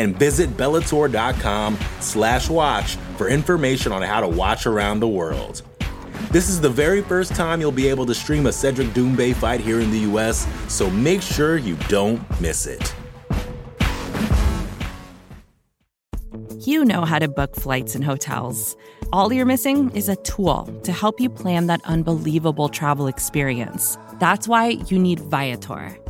And visit Bellator.com slash watch for information on how to watch around the world. This is the very first time you'll be able to stream a Cedric Doumbé fight here in the US, so make sure you don't miss it. You know how to book flights and hotels. All you're missing is a tool to help you plan that unbelievable travel experience. That's why you need Viator.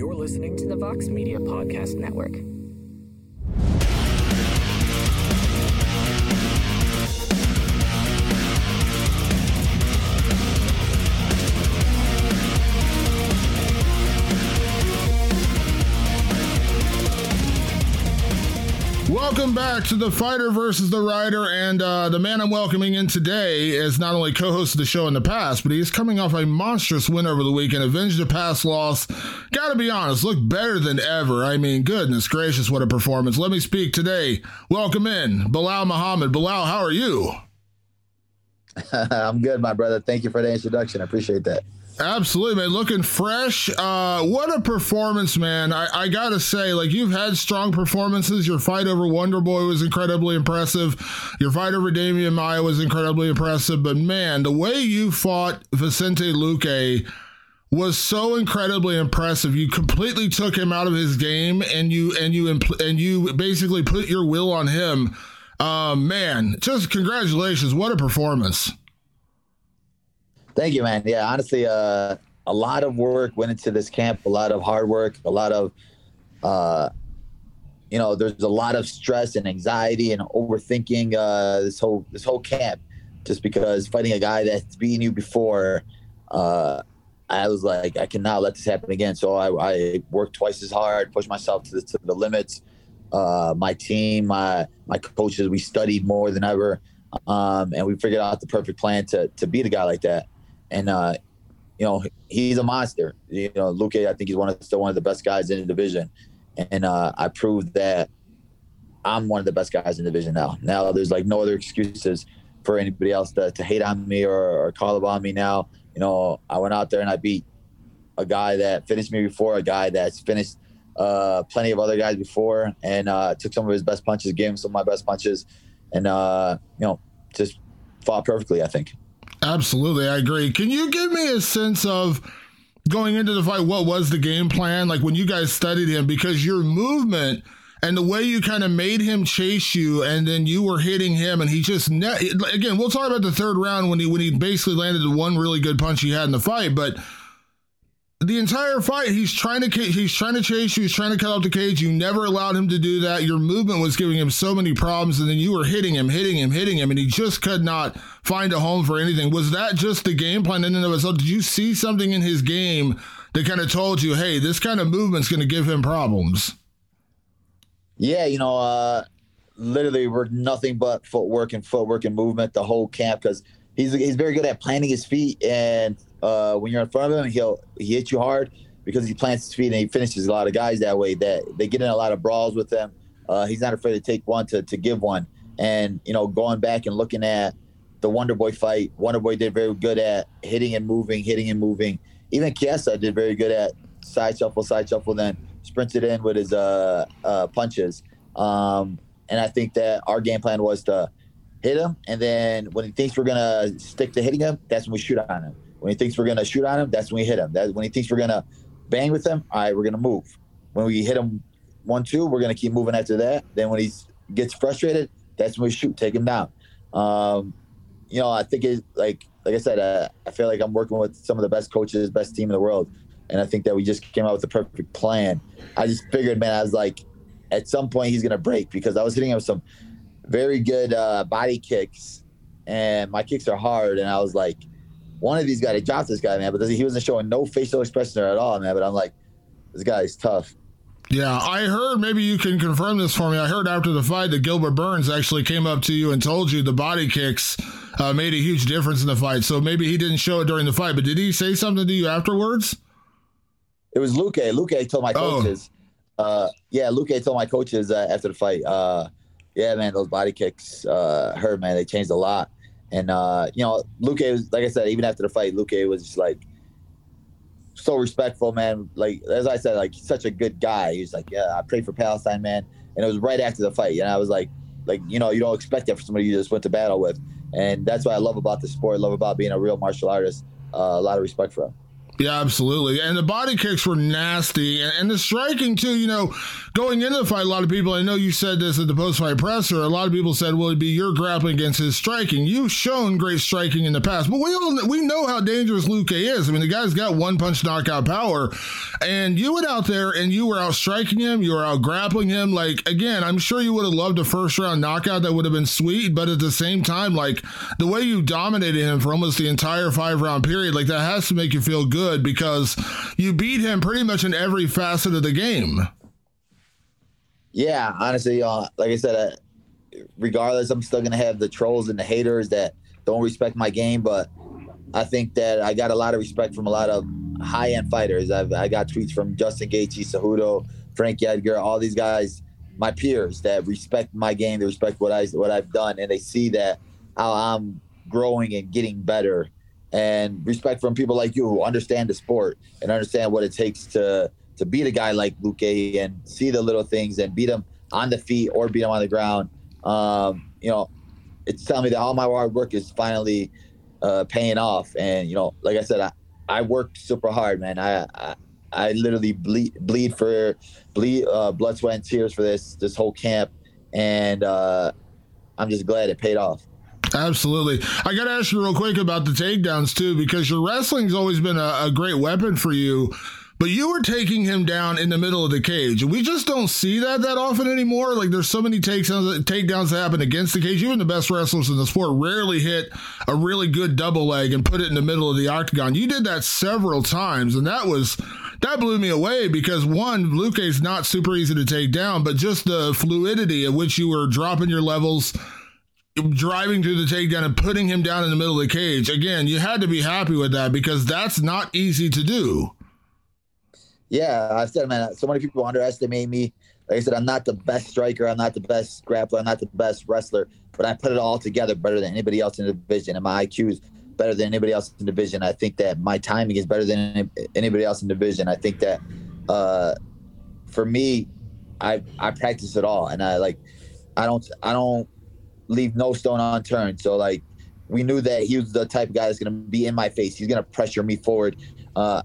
You're listening to the Vox Media Podcast Network. Welcome back to the Fighter versus the Writer, and uh, the man I'm welcoming in today is not only co-host of the show in the past, but he's coming off a monstrous win over the weekend, avenged a past loss. Got to be honest, look better than ever. I mean, goodness gracious, what a performance! Let me speak today. Welcome in, Belal Muhammad. Belal, how are you? I'm good, my brother. Thank you for the introduction. I appreciate that. Absolutely, man. Looking fresh. Uh, what a performance, man. I, I got to say, like, you've had strong performances. Your fight over Wonder Boy was incredibly impressive. Your fight over Demian Maia was incredibly impressive. But, man, the way you fought Vicente Luque was so incredibly impressive. You completely took him out of his game and you and you impl- and you basically put your will on him. Uh, man, just congratulations. What a performance. Thank you, man. Yeah, honestly, uh, a lot of work went into this camp. A lot of hard work. A lot of, uh, you know, there's a lot of stress and anxiety and overthinking uh, this whole this whole camp, just because fighting a guy that's beaten you before. Uh, I was like, I cannot let this happen again. So I, I worked twice as hard, pushed myself to the, to the limits. Uh, my team, my my coaches, we studied more than ever, um, and we figured out the perfect plan to to beat a guy like that and uh, you know he's a monster. You know, Luque, I think he's one of still one of the best guys in the division, and uh, I proved that I'm one of the best guys in the division now. Now there's like no other excuses for anybody else to, to hate on me or, or call upon me. Now, you know, I went out there and I beat a guy that finished me before, a guy that's finished uh, plenty of other guys before, and uh, took some of his best punches, gave him some of my best punches, and uh, you know, just fought perfectly. I think. Absolutely, I agree. Can you give me a sense of going into the fight? What was the game plan like when you guys studied him? Because your movement and the way you kind of made him chase you, and then you were hitting him, and he just ne- again. We'll talk about the third round when he when he basically landed the one really good punch he had in the fight, but the entire fight he's trying to he's trying to chase you he's trying to cut off the cage. You never allowed him to do that. Your movement was giving him so many problems and then you were hitting him hitting him hitting him and he just could not find a home for anything. Was that just the game plan in and of itself? Did you see something in his game that kind of told you hey this kind of movement's going to give him problems? Yeah you know uh literally we're nothing but footwork and footwork and movement the whole camp because he's he's very good at planting his feet and uh, when you're in front of him, he'll he hits you hard because he plants his feet and he finishes a lot of guys that way. That they get in a lot of brawls with him. Uh, he's not afraid to take one to to give one. And you know, going back and looking at the Wonder Boy fight, Wonder Boy did very good at hitting and moving, hitting and moving. Even Chiesa did very good at side shuffle, side shuffle, then sprinted in with his uh, uh, punches. Um, and I think that our game plan was to hit him, and then when he thinks we're gonna stick to hitting him, that's when we shoot on him. When he thinks we're gonna shoot on him, that's when we hit him. That when he thinks we're gonna bang with him, all right, we're gonna move. When we hit him one two, we're gonna keep moving after that. Then when he gets frustrated, that's when we shoot, take him down. Um, you know, I think it like like I said, uh, I feel like I'm working with some of the best coaches, best team in the world, and I think that we just came out with the perfect plan. I just figured, man, I was like, at some point he's gonna break because I was hitting him with some very good uh, body kicks, and my kicks are hard, and I was like, one of these guys, he dropped this guy, man, but he wasn't showing no facial expression there at all, man. But I'm like, this guy's tough. Yeah, I heard. Maybe you can confirm this for me. I heard after the fight that Gilbert Burns actually came up to you and told you the body kicks uh, made a huge difference in the fight. So maybe he didn't show it during the fight, but did he say something to you afterwards? It was Luque. Luque told my oh. coaches. Oh. Uh, yeah, Luque told my coaches uh, after the fight. Uh, yeah, man, those body kicks uh, hurt, man. They changed a lot. And uh, you know, Luque was like I said, even after the fight, Luque was just like so respectful, man. Like as I said, like such a good guy. He was like, yeah, I pray for Palestine, man. And it was right after the fight, and I was like, like you know, you don't expect that for somebody you just went to battle with, and that's what I love about the sport. I love about being a real martial artist. Uh, a lot of respect for him. Yeah, absolutely. And the body kicks were nasty. And, the striking, too, you know, going into the fight, a lot of people, I know you said this at the post fight presser, a lot of people said, well, it'd be your grappling against his striking. You've shown great striking in the past, but we all, we know how dangerous Luque is. I mean, the guy's got one punch knockout power. And you went out there and you were out striking him, you were out grappling him. Like, again, I'm sure you would have loved a first round knockout that would have been sweet, but at the same time, like, the way you dominated him for almost the entire five round period, like, that has to make you feel good good because you beat him pretty much in every facet of the game. Yeah, honestly, uh, like I said, uh, regardless, I'm still gonna have the trolls and the haters that don't respect my game, but I think that I got a lot of respect from a lot of high end fighters. I've, I got tweets from Justin Gaethje, Cejudo, Frankie Edgar, all these guys, my peers that respect my game, they respect what I what I've done, and they see that how I'm growing and getting better and respect from people like you who understand the sport and understand what it takes to to beat a guy like Luque and see the little things and beat him on the feet or beat him on the ground. Um, you know, it's telling me that all my hard work is finally uh, paying off. And you know, like I said, I, I worked super hard, man. I, I I literally bleed bleed for bleed uh, blood, sweat, and tears for this this whole camp, and uh, I'm just glad it paid off. Absolutely. I got to ask you real quick about the takedowns too, because your wrestling's always been a, a, great weapon for you. But you were taking him down in the middle of the cage, and we just don't see that that often anymore. Like there's so many takedowns, uh, takedowns that happen against the cage. Even the best wrestlers in the sport rarely hit a really good double leg and put it in the middle of the octagon. You did that several times, and that was that blew me away because one, Luque's not super easy to take down, but just the fluidity at which you were dropping your levels driving to the takedown and putting him down in the middle of the cage. Again, you had to be happy with that because that's not easy to do. Yeah, I said, man, so many people underestimate me. Like I said, I'm not the best striker. I'm not the best grappler. I'm not the best wrestler, but I put it all together better than anybody else in the division. And my IQ is better than anybody else in the division. I think that my timing is better than anybody else in the division. I think that uh, for me, I I practice it all, and I like I don't I don't leave no stone unturned. So like we knew that he was the type of guy that's to be in my face. He's to pressure me forward. Uh,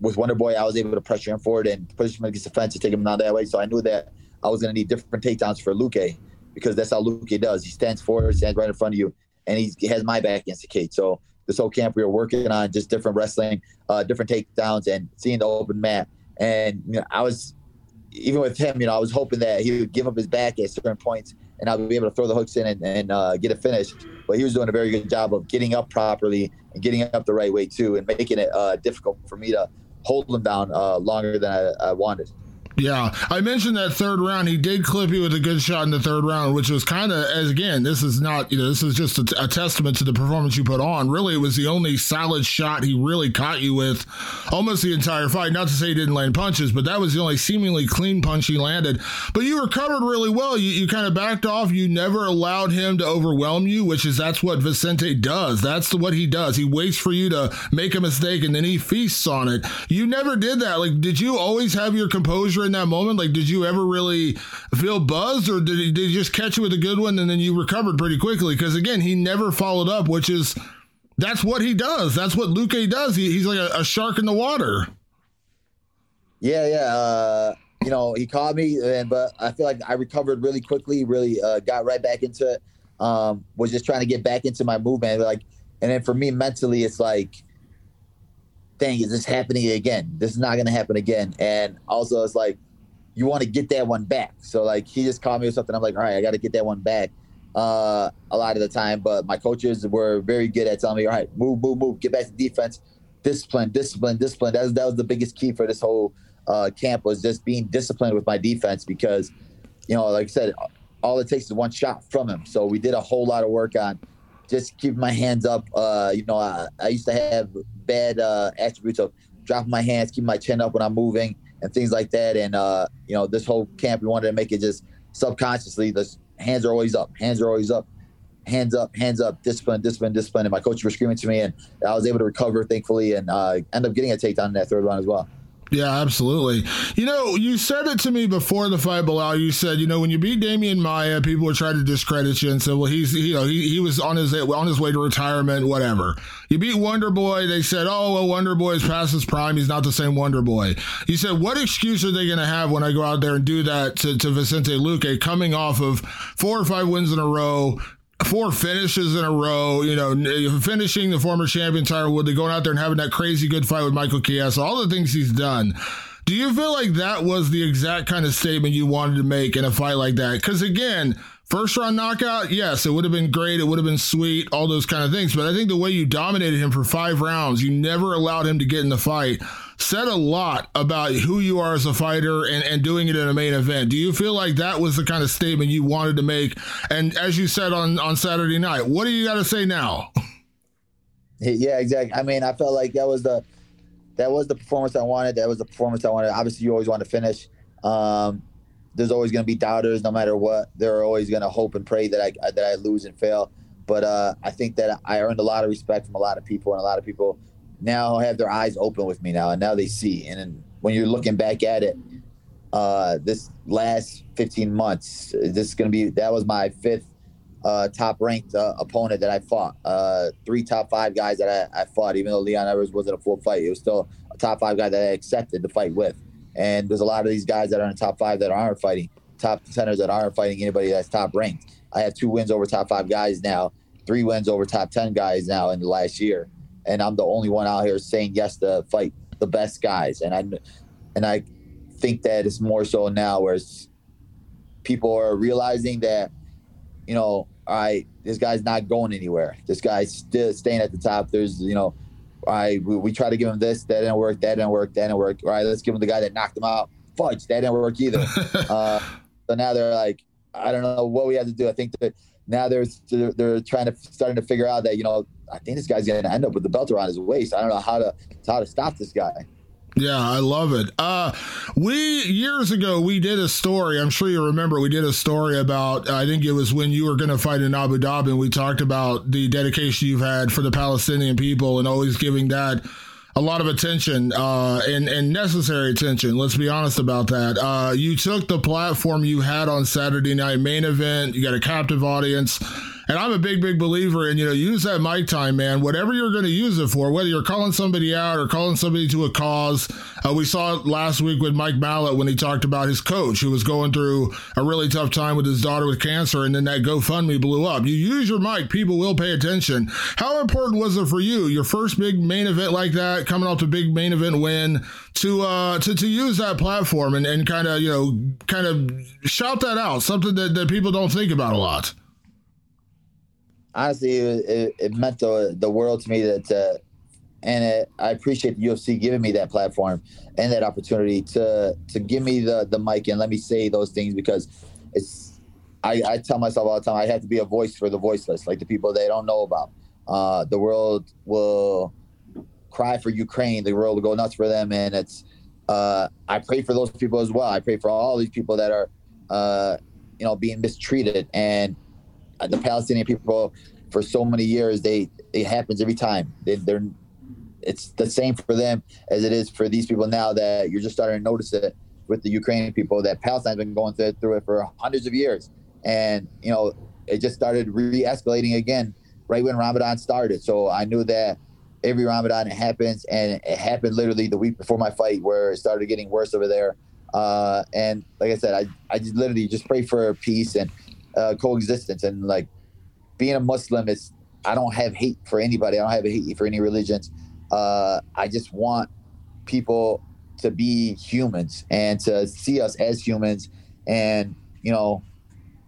with Wonder Boy, I was able to pressure him forward and push him against the fence to take him down that way. So I knew that I was to need different takedowns for Luque because that's how Luque does. He stands forward, stands right in front of you, and he has my back against the cage. So this whole camp, we were working on just different wrestling, uh, different takedowns, and seeing the open mat. And you know, I was even with him, you know, I was hoping that he would give up his back at certain points and I'll be able to throw the hooks in and, and uh, get it finished. But he was doing a very good job of getting up properly and getting up the right way too, and making it uh, difficult for me to hold him down uh, longer than I, I wanted. Yeah, I mentioned that third round. He did clip you with a good shot in the third round, which was kind of, as again, this is not, you know, this is just a, testament to the performance you put on. Really, it was the only solid shot he really caught you with almost the entire fight. Not to say he didn't land punches, but that was the only seemingly clean punch he landed. But you recovered really well. You, you kind of backed off. You never allowed him to overwhelm you, which is that's what Vicente does. That's what he does. He waits for you to make a mistake and then he feasts on it. You never did that. Like, did you always have your composure? In that moment? Like, did you ever really feel buzzed, or did he, did he just catch you with a good one and then you recovered pretty quickly? Because again, he never followed up, which is that's what he does. That's what Luque does. He, he's like a, a, shark in the water. Yeah, yeah. Uh, you know, he caught me, and but I feel like I recovered really quickly. Really uh, got right back into it. um, was just trying to get back into my movement. Like, and then for me mentally, it's like, dang, is this happening again? This is not going to happen again. And also, it's like, you want to get that one back. So like, he just called me or something. I'm like, all right, I got to get that one back. Uh, a lot of the time, but my coaches were very good at telling me, all right, move, move, move, get back to defense, discipline, discipline, discipline. That was that was the biggest key for this whole uh, camp was just being disciplined with my defense because, you know, like I said, all it takes is one shot from him. So we did a whole lot of work on just keep my hands up. Uh, you know, I, I used to have bad uh, attributes of dropping my hands, keeping my chin up when I'm moving, and things like that. And uh, you know, this whole camp, we wanted to make it just subconsciously. The hands are always up, hands are always up, hands up, hands up, discipline, discipline, discipline. And my coach was screaming to me, and I was able to recover, thankfully, and uh, end up getting a takedown in that third round as well. Yeah, absolutely. You know, you said it to me before the fight, Belal. You said, you know, when you beat Demian Maia, people were trying to discredit you and said, well, he's, you know, he, he was on his on his way to retirement, whatever. You beat Wonder Boy, they said, oh, well, Wonder Boy's past his prime. He's not the same Wonder Boy. You said, what excuse are they going to have when I go out there and do that to, to Vicente Luque, coming off of four or five wins in a row, four finishes in a row, you know, eh, finishing the former champion Tyron Woodley, going out there and having that crazy good fight with Michael Chiesa, all the things he's done. Do you feel like that was the exact kind of statement you wanted to make in a fight like that? Because again, first round knockout, yes, it would have been great. It would have been sweet, all those kind of things. But I think the way you dominated him for five rounds, you never allowed him to get in the fight said a lot about who you are as a fighter and, and doing it in a main event. Do you feel like that was the kind of statement you wanted to make? And as you said on, on Saturday night, what do you got to say now? Yeah, exactly. I mean, I felt like that was the that was the performance I wanted. That was the performance I wanted. Obviously, you always want to finish. Um, there's always going to be doubters, no matter what. They're always going to hope and pray that I that I lose and fail. But uh, I think that I earned a lot of respect from a lot of people, and a lot of people now have their eyes open with me now, and now they see. And then when you're looking back at it, uh, this last 15 months, this is going to be that was my fifth uh, top ranked uh, opponent that I fought. Uh, three top five guys that I, I, fought, even though Leon Edwards wasn't a full fight, it was still a top five guy that I accepted to fight with. And there's a lot of these guys that are in top five that aren't fighting, top contenders that aren't fighting anybody that's top ranked. I have two wins over top five guys now, three wins over top 10 guys now in the last year and I'm the only one out here saying yes to fight the best guys. And I and I think that it's more so now where people are realizing that, you know, all right, this guy's not going anywhere. This guy's still staying at the top. There's, you know, all right, we, we try to give him this, that didn't work, that didn't work, that didn't work. All right, let's give him the guy that knocked him out. Fudge, that didn't work either. uh, so now they're like, I don't know what we have to do. I think that now they're they're trying to starting to figure out that you know I think this guy's going to end up with the belt around his waist. I don't know how to how to stop this guy. Yeah, I love it. Uh, we years ago we did a story. I'm sure you remember. We did a story about. I think it was when you were going to fight in Abu Dhabi, and we talked about the dedication you've had for the Palestinian people and always giving that a lot of attention uh, and and necessary attention. Let's be honest about that. Uh, you took the platform you had on Saturday night main event. You got a captive audience and I'm a big, big believer in, you know, use that mic time, man, whatever you're going to use it for, whether you're calling somebody out or calling somebody to a cause. Uh, we saw it last week with Mike Malott when he talked about his coach who was going through a really tough time with his daughter with cancer, and then that GoFundMe blew up. You use your mic, people will pay attention. How important was it for you, your first big main event like that, coming off the big main event win, to uh to, to use that platform and, and kind of, you know, kind of shout that out, something that, that people don't think about a lot? Honestly, it, it, meant the, the world to me that, uh, and it, I appreciate the UFC giving me that platform and that opportunity to to give me the the mic and let me say those things because it's I, I tell myself all the time I have to be a voice for the voiceless, like the people they don't know about. Uh, the world will cry for Ukraine. The world will go nuts for them, and it's uh, I pray for those people as well. I pray for all these people that are uh, you know being mistreated and the Palestinian people for so many years. They it happens every time. They, they're it's the same for them as it is for these people now that you're just starting to notice it with the Ukrainian people that Palestine's been going through, through it for hundreds of years. And, you know, it just started re escalating again right when Ramadan started. So I knew that every Ramadan it happens, and it happened literally the week before my fight where it started getting worse over there. Uh, and like I said, I, I just literally just pray for peace and uh, coexistence. And like being a Muslim is I don't have hate for anybody. I don't have a hate for any religions. Uh, I just want people to be humans and to see us as humans and you know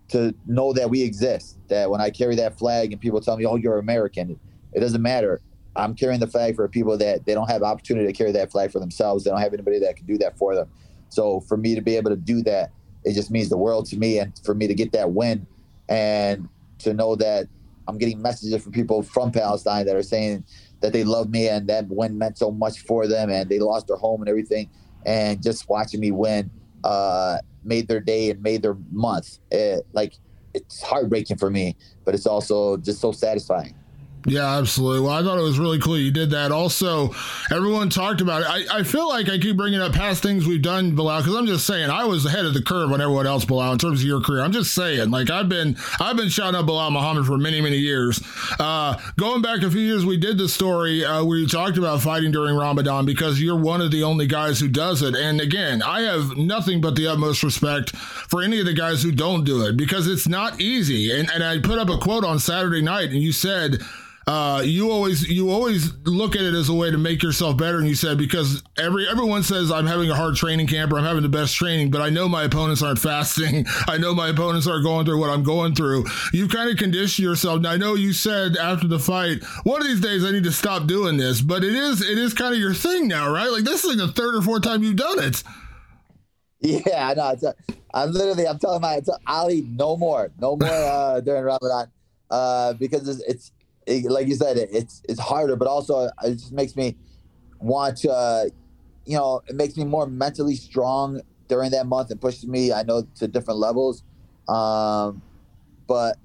to know that we exist. That when i carry that flag and people tell me oh you're american it doesn't matter. I'm carrying the flag for people that they don't have opportunity to carry that flag for themselves. They don't have anybody that can do that for them. So for me to be able to do that it just means the world to me and for me to get that win and to know that i'm getting messages from people from palestine that are saying that they love me and that win meant so much for them and they lost their home and everything. And just watching me win uh, made their day and made their month. It, like it's heartbreaking for me, but it's also just so satisfying. Yeah, absolutely. Well, I thought it was really cool you did that. Also, everyone talked about it. I, I feel like I keep bringing up past things we've done, Belal, because I'm just saying I was ahead of the curve on everyone else, Belal, in terms of your career. I'm just saying, like I've been I've been shouting out Belal Muhammad for many many years. Uh, going back a few years, we did the story uh, where you talked about fighting during Ramadan because you're one of the only guys who does it. And again, I have nothing but the utmost respect for any of the guys who don't do it because it's not easy. And and I put up a quote on Saturday night, and you said uh, you always you always look at it as a way to make yourself better. And you said because every everyone says I'm having a hard training camp or I'm having the best training, but I know my opponents aren't fasting. I know my opponents aren't going through what I'm going through. You've kind of conditioned yourself. Now, I know you said after the fight, one of these days I need to stop doing this, but it is it is kind of your thing now, right? Like this is like the third or fourth time you've done it. Yeah, I know. I'm literally I'm telling my Ali no more, no more uh, during Ramadan uh, because it's, it's it, like you said, it, it's it's harder, but also it just makes me want to, uh, you know, it makes me more mentally strong during that month and pushes me, I know, to different levels. Um, but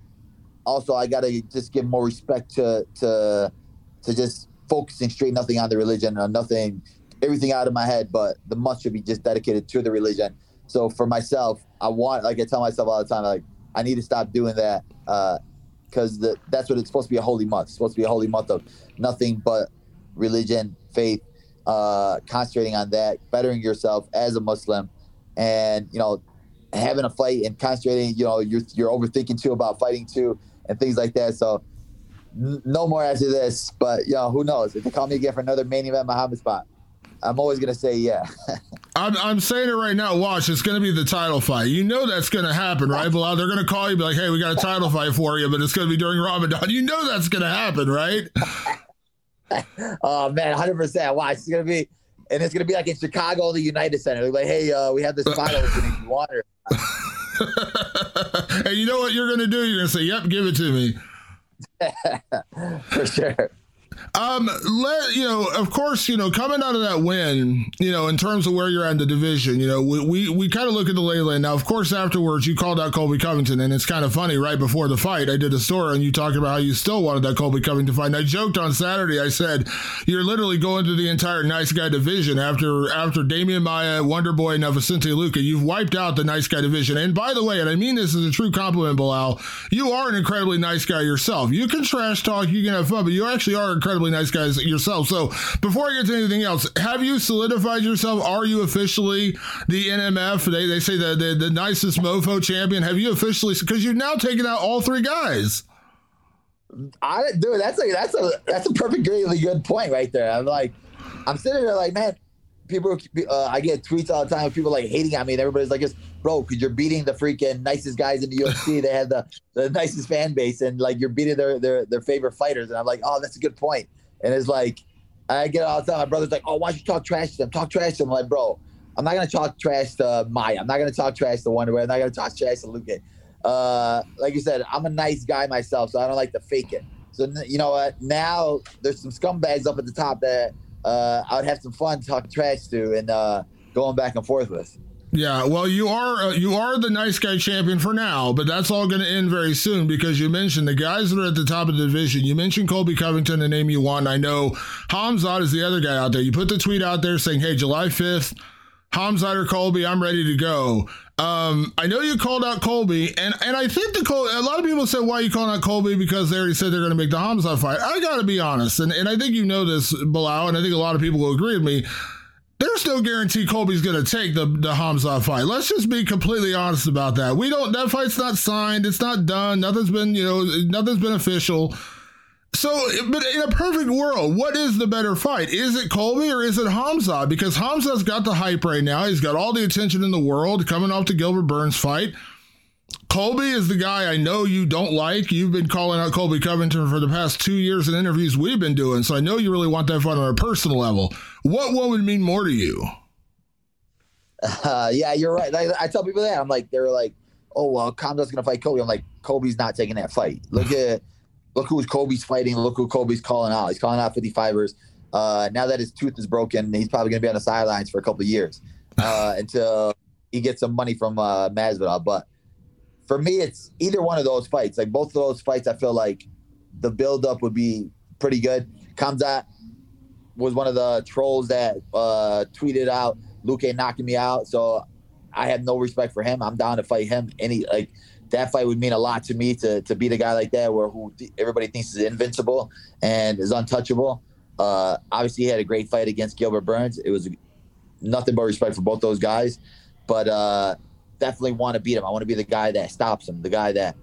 also, I gotta just give more respect to to to just focusing straight nothing on the religion or nothing, everything out of my head. But the month should be just dedicated to the religion. So for myself, I want, like I tell myself all the time, like I need to stop doing that. Uh, because that's what it's supposed to be a holy month. It's supposed to be a holy month of nothing but religion, faith, uh, concentrating on that, bettering yourself as a Muslim, and you know, having a fight and concentrating. You know, you're you're overthinking too about fighting too and things like that. So no more after this. But you know, who knows? If they call me again for another main event Muhammad spot, I'm always gonna say yeah. I'm, I'm saying it right now. Watch, it's gonna be the title fight. You know that's gonna happen, right? Belal? They're gonna call you, be like, "Hey, we got a title fight for you," but it's gonna be during Ramadan. You know that's gonna happen, right? oh man, 100. percent Watch, it's gonna be, and it's gonna be like in Chicago, the United Center. They're like, "Hey, uh, we have this fight opening. You want it?" and you know what you're gonna do? You're gonna say, "Yep, give it to me." for sure. Um, let you know, of course, you know, coming out of that win, you know, in terms of where you're at in the division, you know, we we, we kind of look at the lay. Now, of course, afterwards, you called out Colby Covington, and it's kind of funny. Right before the fight, I did a story, and you talked about how you still wanted that Colby Covington fight. And I joked on Saturday, I said, "You're literally going to the entire nice guy division after after Demian Maia, Wonder Boy, and Vicente Luque. You've wiped out the nice guy division. And by the way, and I mean this as a true compliment, Belal, you are an incredibly nice guy yourself. You can trash talk, you can have fun, but you actually are incredibly nice guys yourself. So before I get to anything else, have you solidified yourself? Are you officially the NMF? They, they say the, the, the nicest mofo champion. Have you officially, because you've now taken out all three guys. I dude, that's a that's a that's a perfectly good point right there. I'm like, I'm sitting there like, man, people. Uh, I get tweets all the time of people like hating on me, and everybody's like, "Just "Bro, because you're beating the freaking nicest guys in the UFC. they have the the nicest fan base, and like you're beating their their their favorite fighters." And I'm like, "Oh, that's a good point." And it's like, I get all the time. My brother's like, oh, why don't you talk trash to them? Talk trash to them. I'm like, bro, I'm not going to talk trash to Maia. I'm not going to talk trash to Wonder I'm not going to talk trash to Luque. Uh, like you said, I'm a nice guy myself, so I don't like to fake it. So, you know what? Now there's some scumbags up at the top that uh, I would have some fun talking trash to and uh, going back and forth with. Yeah, well, you are uh, you are the nice guy champion for now, but that's all going to end very soon because you mentioned the guys that are at the top of the division. You mentioned Colby Covington, the name you want. I know Khamzat is the other guy out there. You put the tweet out there saying, "Hey, July fifth, Khamzat or Colby, I'm ready to go." Um, I know you called out Colby, and and I think the Col- a lot of people said, "Why you calling out Colby?" Because they already said they're going to make the Khamzat fight. I got to be honest, and and I think you know this, Belal, and I think a lot of people will agree with me there's no guarantee Colby's going to take the the Hamza fight. Let's just be completely honest about that. We don't. That fight's not signed. It's not done. Nothing's been you know nothing's been official. So, but in a perfect world, what is the better fight? Is it Colby or is it Hamza? Because Hamza's got the hype right now. He's got all the attention in the world coming off the Gilbert Burns fight. Colby is the guy I know you don't like. You've been calling out Colby Covington for the past two years in interviews we've been doing, so I know you really want that fight on a personal level. What one would mean more to you? Uh, yeah, you're right. I, I, tell people that. I'm like, they're like, oh, well, Kamza's going to fight Colby. I'm like, Colby's not taking that fight. Look at, look who Colby's fighting. Look who Colby's calling out. He's calling out 55ers. Uh, now that his tooth is broken, he's probably going to be on the sidelines for a couple of years uh, until he gets some money from uh, Masvidal. But for me, it's either one of those fights. Like both of those fights, I feel like the buildup would be pretty good. Khamzat was one of the trolls that uh, tweeted out Luque knocking me out, so I have no respect for him. I'm down to fight him. Any like that fight would mean a lot to me to to beat a guy like that, where who everybody thinks is invincible and is untouchable. Uh, obviously, he had a great fight against Gilbert Burns. It was nothing but respect for both those guys, but. Uh, definitely want to beat him. I want to be the guy that stops him, the guy that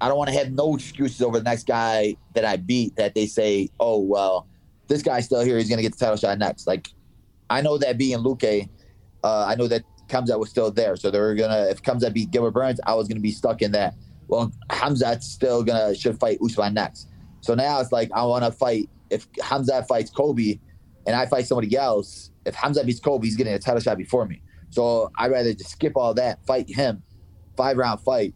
I don't want to have no excuses over the next guy that I beat that they say, oh, well, this guy's still here. He's going to get the title shot next. Like, I know that being Luque, uh, I know that Khamzat was still there. So they were to, if Khamzat beat Gilbert Burns, I was to be stuck in that. Well, Khamzat's still to, should fight Usman next. So now it's like, I want to fight, if Khamzat fights Colby, and I fight somebody else, if Khamzat beats Colby, he's getting a title shot before me. So I'd rather just skip all that, fight him, five round fight.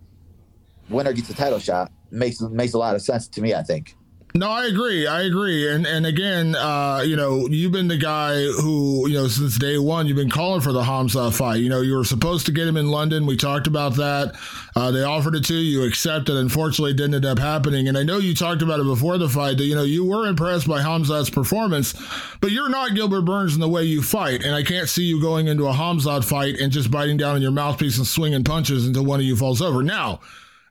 Winner gets a title shot. Makes makes a lot of sense to me. I think. No, I agree. I agree. And and again, uh, you know, you've been the guy who, you know, since day one, you've been calling for the Hamza fight. You know, you were supposed to get him in London. We talked about that. Uh, they offered it to you, you accepted. Unfortunately, it didn't end up happening. And I know you talked about it before the fight that, you know, you were impressed by Hamza's performance, but you're not Gilbert Burns in the way you fight. And I can't see you going into a Hamza fight and just biting down on your mouthpiece and swinging punches until one of you falls over. Now,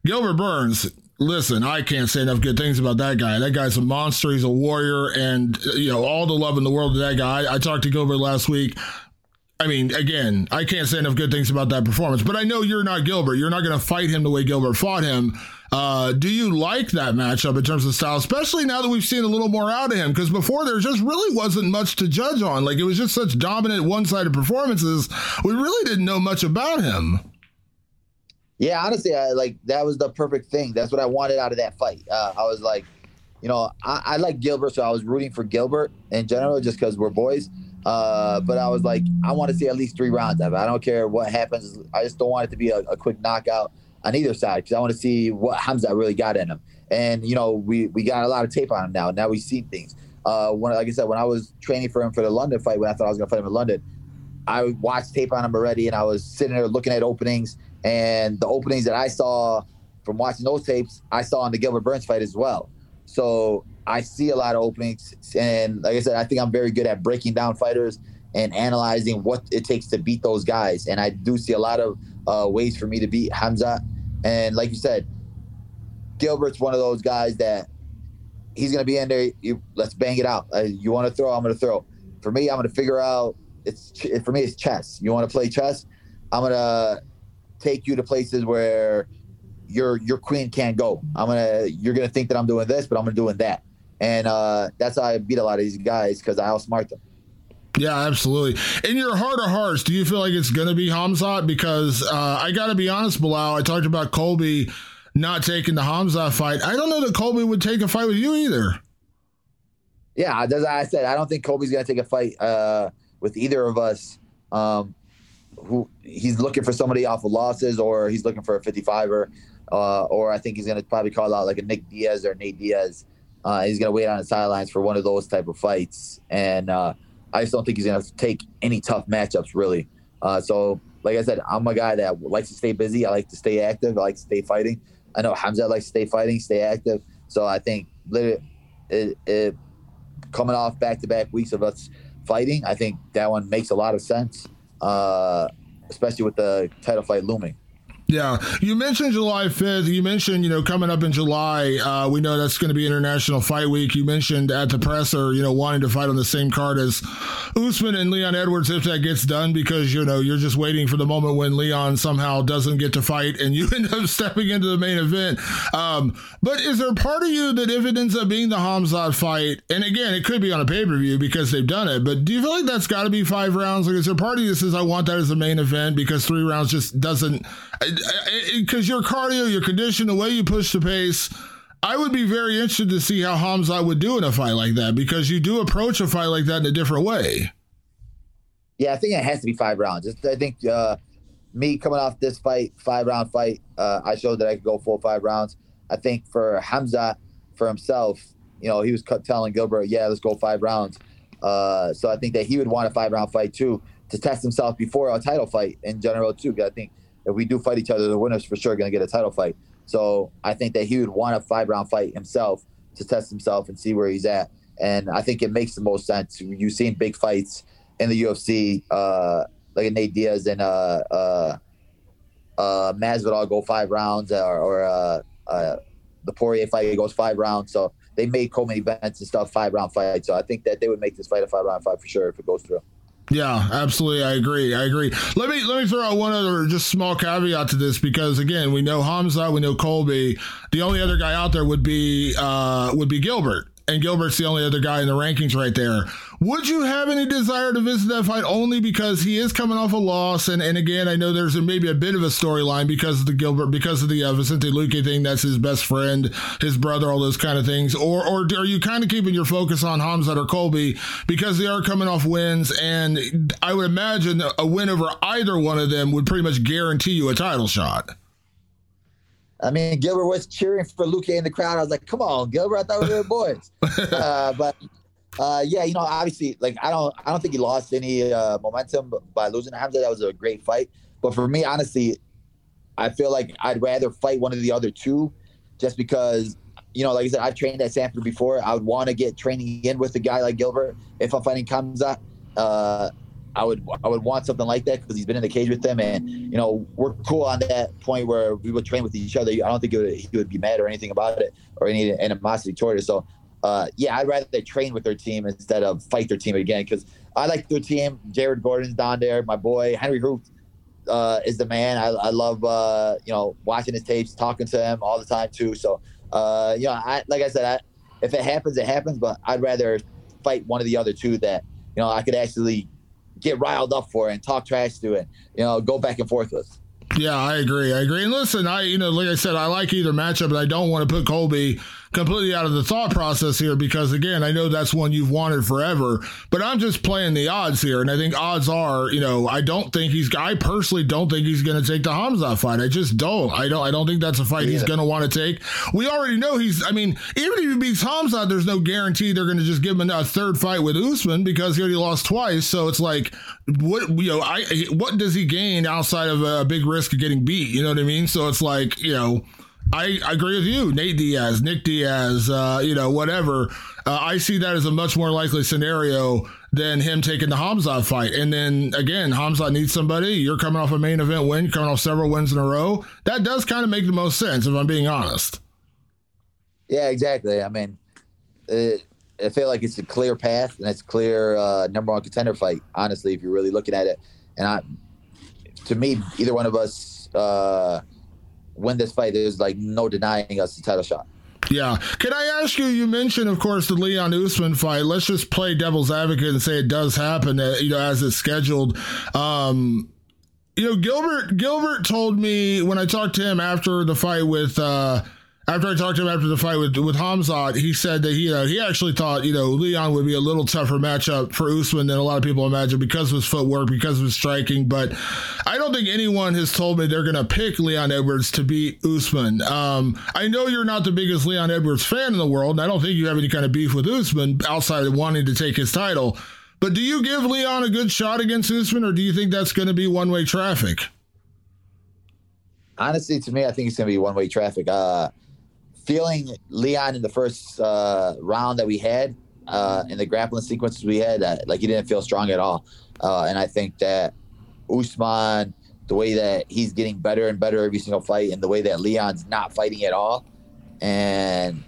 Gilbert Burns, listen, I can't say enough good things about that guy. That guy's a monster. He's a warrior, and you know all the love in the world to that guy. I, I talked to Gilbert last week. I mean, again, I can't say enough good things about that performance, but I know you're not Gilbert. You're not going to fight him the way Gilbert fought him. Uh, do you like that matchup in terms of style, especially now that we've seen a little more out of him? Because before there just really wasn't much to judge on. Like it was just such dominant one sided performances. We really didn't know much about him. Yeah, honestly, I, like that was the perfect thing. That's what I wanted out of that fight. Uh, I was like, you know, I, I, like Gilbert, so I was rooting for Gilbert in general, just because we're boys. Uh, but I was like, I want to see at least three rounds of it. I don't care what happens. I just don't want it to be a, a quick knockout on either side because I want to see what Hamza really got in him. And you know, we we got a lot of tape on him now. Now we see things. Uh, when like I said, when I was training for him for the London fight, when I thought I was gonna fight him in London, I watched tape on him already, and I was sitting there looking at openings and the openings that I saw from watching those tapes, I saw in the Gilbert Burns fight as well. So I see a lot of openings. And like I said, I think I'm very good at breaking down fighters and analyzing what it takes to beat those guys. And I do see a lot of uh, ways for me to beat Hamza. And like you said, Gilbert's one of those guys that he's going to be in there. You, let's bang it out. Uh, you want to throw? I'm going to throw. For me, I'm going to figure out. It's for me. It's chess. You want to play chess? I'm to take you to places where your your queen can't go. I'm gonna you're gonna think that I'm doing this, but I'm gonna doing that, and uh, that's how I beat a lot of these guys because I outsmart them. Yeah, absolutely. In your heart of hearts, do you feel like it's going to be Khamzat? Because uh, I got to be honest, Belal, I talked about Colby not taking the Khamzat fight. I don't know that Colby would take a fight with you either. Yeah, as I said, I don't think Colby's going to take a fight uh, with either of us. Um, who he's looking for somebody off of losses, or he's looking for a 55er, uh, or I think he's going to probably call out like a Nick Diaz or Nate Diaz. Uh, he's going to wait on the sidelines for one of those type of fights, and uh, I just don't think he's going to take any tough matchups really. Uh, so, like I said, I'm a guy that likes to stay busy. I like to stay active. I like to stay fighting. I know Hamza likes to stay fighting, stay active. So I think it, it, coming off back to back weeks of us fighting, I think that one makes a lot of sense uh, especially with the title fight looming. Yeah, you mentioned July 5th. You mentioned, you know, coming up in July, uh, we know that's going to be International Fight Week. You mentioned at the presser, you know, wanting to fight on the same card as Usman and Leon Edwards if that gets done because, you know, you're just waiting for the moment when Leon somehow doesn't get to fight and you end up stepping into the main event. Um, but is there part of you that if it ends up being the Khamzat fight, and again, it could be on a pay per view because they've done it, but do you feel like that's got to be five rounds? Like, is there part of you that says, I want that as the main event because three rounds just doesn't because your cardio, your condition, the way you push the pace. I would be very interested to see how Hamza would do in a fight like that because you do approach a fight like that in a different way. Yeah, I think it has to be five rounds. I think uh, me coming off this fight, five round fight, uh, I showed that I could go full five rounds. I think for Hamza, for himself, you know, he was telling Gilbert, yeah, let's go five rounds. Uh, so I think that he would want a five round fight too to test himself before a title fight in general too. Because I think if we do fight each other, the winner's for sure going to get a title fight. So I think that he would want a five round fight himself to test himself and see where he's at. And I think it makes the most sense. You've seen big fights in the UFC, uh, like Nate Diaz and uh, uh, uh, Masvidal go five rounds, or, or uh, uh, the Poirier fight goes five rounds. So they made co-main events and stuff five round fights. So I think that they would make this fight a five round fight for sure if it goes through. Yeah, absolutely. I agree. I agree. Let me let me throw out one other just small caveat to this because again, we know Hamza, we know Colby. The only other guy out there would be uh, would be Gilbert and Gilbert's the only other guy in the rankings right there. Would you have any desire to visit that fight only because he is coming off a loss? And, and again, I know there's maybe a bit of a storyline because of the Gilbert, because of the uh, Vicente Luque thing. That's his best friend, his brother, all those kind of things. Or, or are you kind of keeping your focus on Khamzat or Colby because they are coming off wins? And I would imagine a win over either one of them would pretty much guarantee you a title shot. I mean, Gilbert was cheering for Luque in the crowd. I was like, "Come on, Gilbert! I thought we were boys." uh, but uh, yeah, you know, obviously, like I don't, I don't think he lost any uh, momentum by losing Hamza. That was a great fight. But for me, honestly, I feel like I'd rather fight one of the other two, just because, you know, like I said, I've trained at Sanford before. I would want to get training in with a guy like Gilbert if I'm fighting Hamza. Uh, I would I would want something like that because he's been in the cage with them, and you know we're cool on that point where we would train with each other. I don't think would, he would be mad or anything about it or any animosity toward it. So uh, yeah, I'd rather they train with their team instead of fight their team again because I like their team. Jared Gordon's down there. My boy Henry Hooft uh, is the man. I, I love uh, you know watching his tapes, talking to him all the time too. So uh, you know, I, like I said, I, if it happens, it happens. But I'd rather fight one of the other two that you know I could actually get riled up for it and talk trash to it. You know, go back and forth with. Yeah, I agree. I agree. And listen, I you know, like I said, I like either matchup, but I don't want to put Colby completely out of the thought process here because again, I know that's one you've wanted forever, but I'm just playing the odds here. And I think odds are, you know, I don't think he's, I personally don't think he's going to take the Hamza fight. I just don't. I don't, I don't think that's a fight yeah. he's going to want to take. We already know he's, I mean, even if he beats Hamza, there's no guarantee they're going to just give him a third fight with Usman because he already lost twice. So it's like, what, you know, I, what does he gain outside of a big risk of getting beat? You know what I mean? So it's like, you know, I, agree with you. Nate Diaz, Nick Diaz, uh, you know, whatever. Uh, I see that as a much more likely scenario than him taking the Hamza fight. And then again, Hamza needs somebody. You're coming off a main event win, coming off several wins in a row. That does kind of make the most sense, if I'm being honest. Yeah, exactly. I mean, it, I feel like it's a clear path and it's a clear uh, number one contender fight. Honestly, if you're really looking at it, and I, to me, either one of us. Uh, win this fight, there's like no denying us the title shot. Yeah. Can I ask you? You mentioned, of course, the Leon Usman fight. Let's just play devil's advocate and say it does happen, uh, you know, as it's scheduled. Um, you know, Gilbert Gilbert told me when I talked to him after the fight with uh, after I talked to him after the fight with with Khamzat, he said that he uh, he actually thought you know Leon would be a little tougher matchup for Usman than a lot of people imagine because of his footwork, because of his striking. But I don't think anyone has told me they're going to pick Leon Edwards to beat Usman. Um, I know you're not the biggest Leon Edwards fan in the world, and I don't think you have any kind of beef with Usman outside of wanting to take his title. But do you give Leon a good shot against Usman, or do you think that's going to be one way traffic? Honestly, to me, I think it's going to be one way traffic. Uh, feeling Leon in the first uh, round that we had uh, in the grappling sequences we had, uh, like he didn't feel strong at all. Uh, and I think that Usman the way that he's getting better and better every single fight, and the way that Leon's not fighting at all, and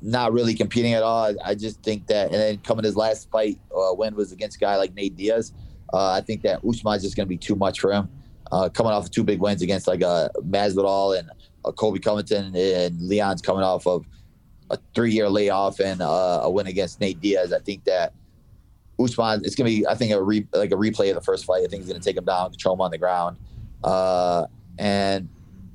not really competing at all. I just think that, and then coming his last fight uh, win was against a guy like Nate Diaz. Uh, I think that Usman's just going to be too much for him. Coming off of two big wins against like uh, Masvidal and Colby Covington, and Leon's coming off of a three-year layoff and uh, a win against Nate Diaz. I think that Usman, it's going to be, I think, a re, like a replay of the first fight. I think he's going to take him down, control him on the ground, uh, and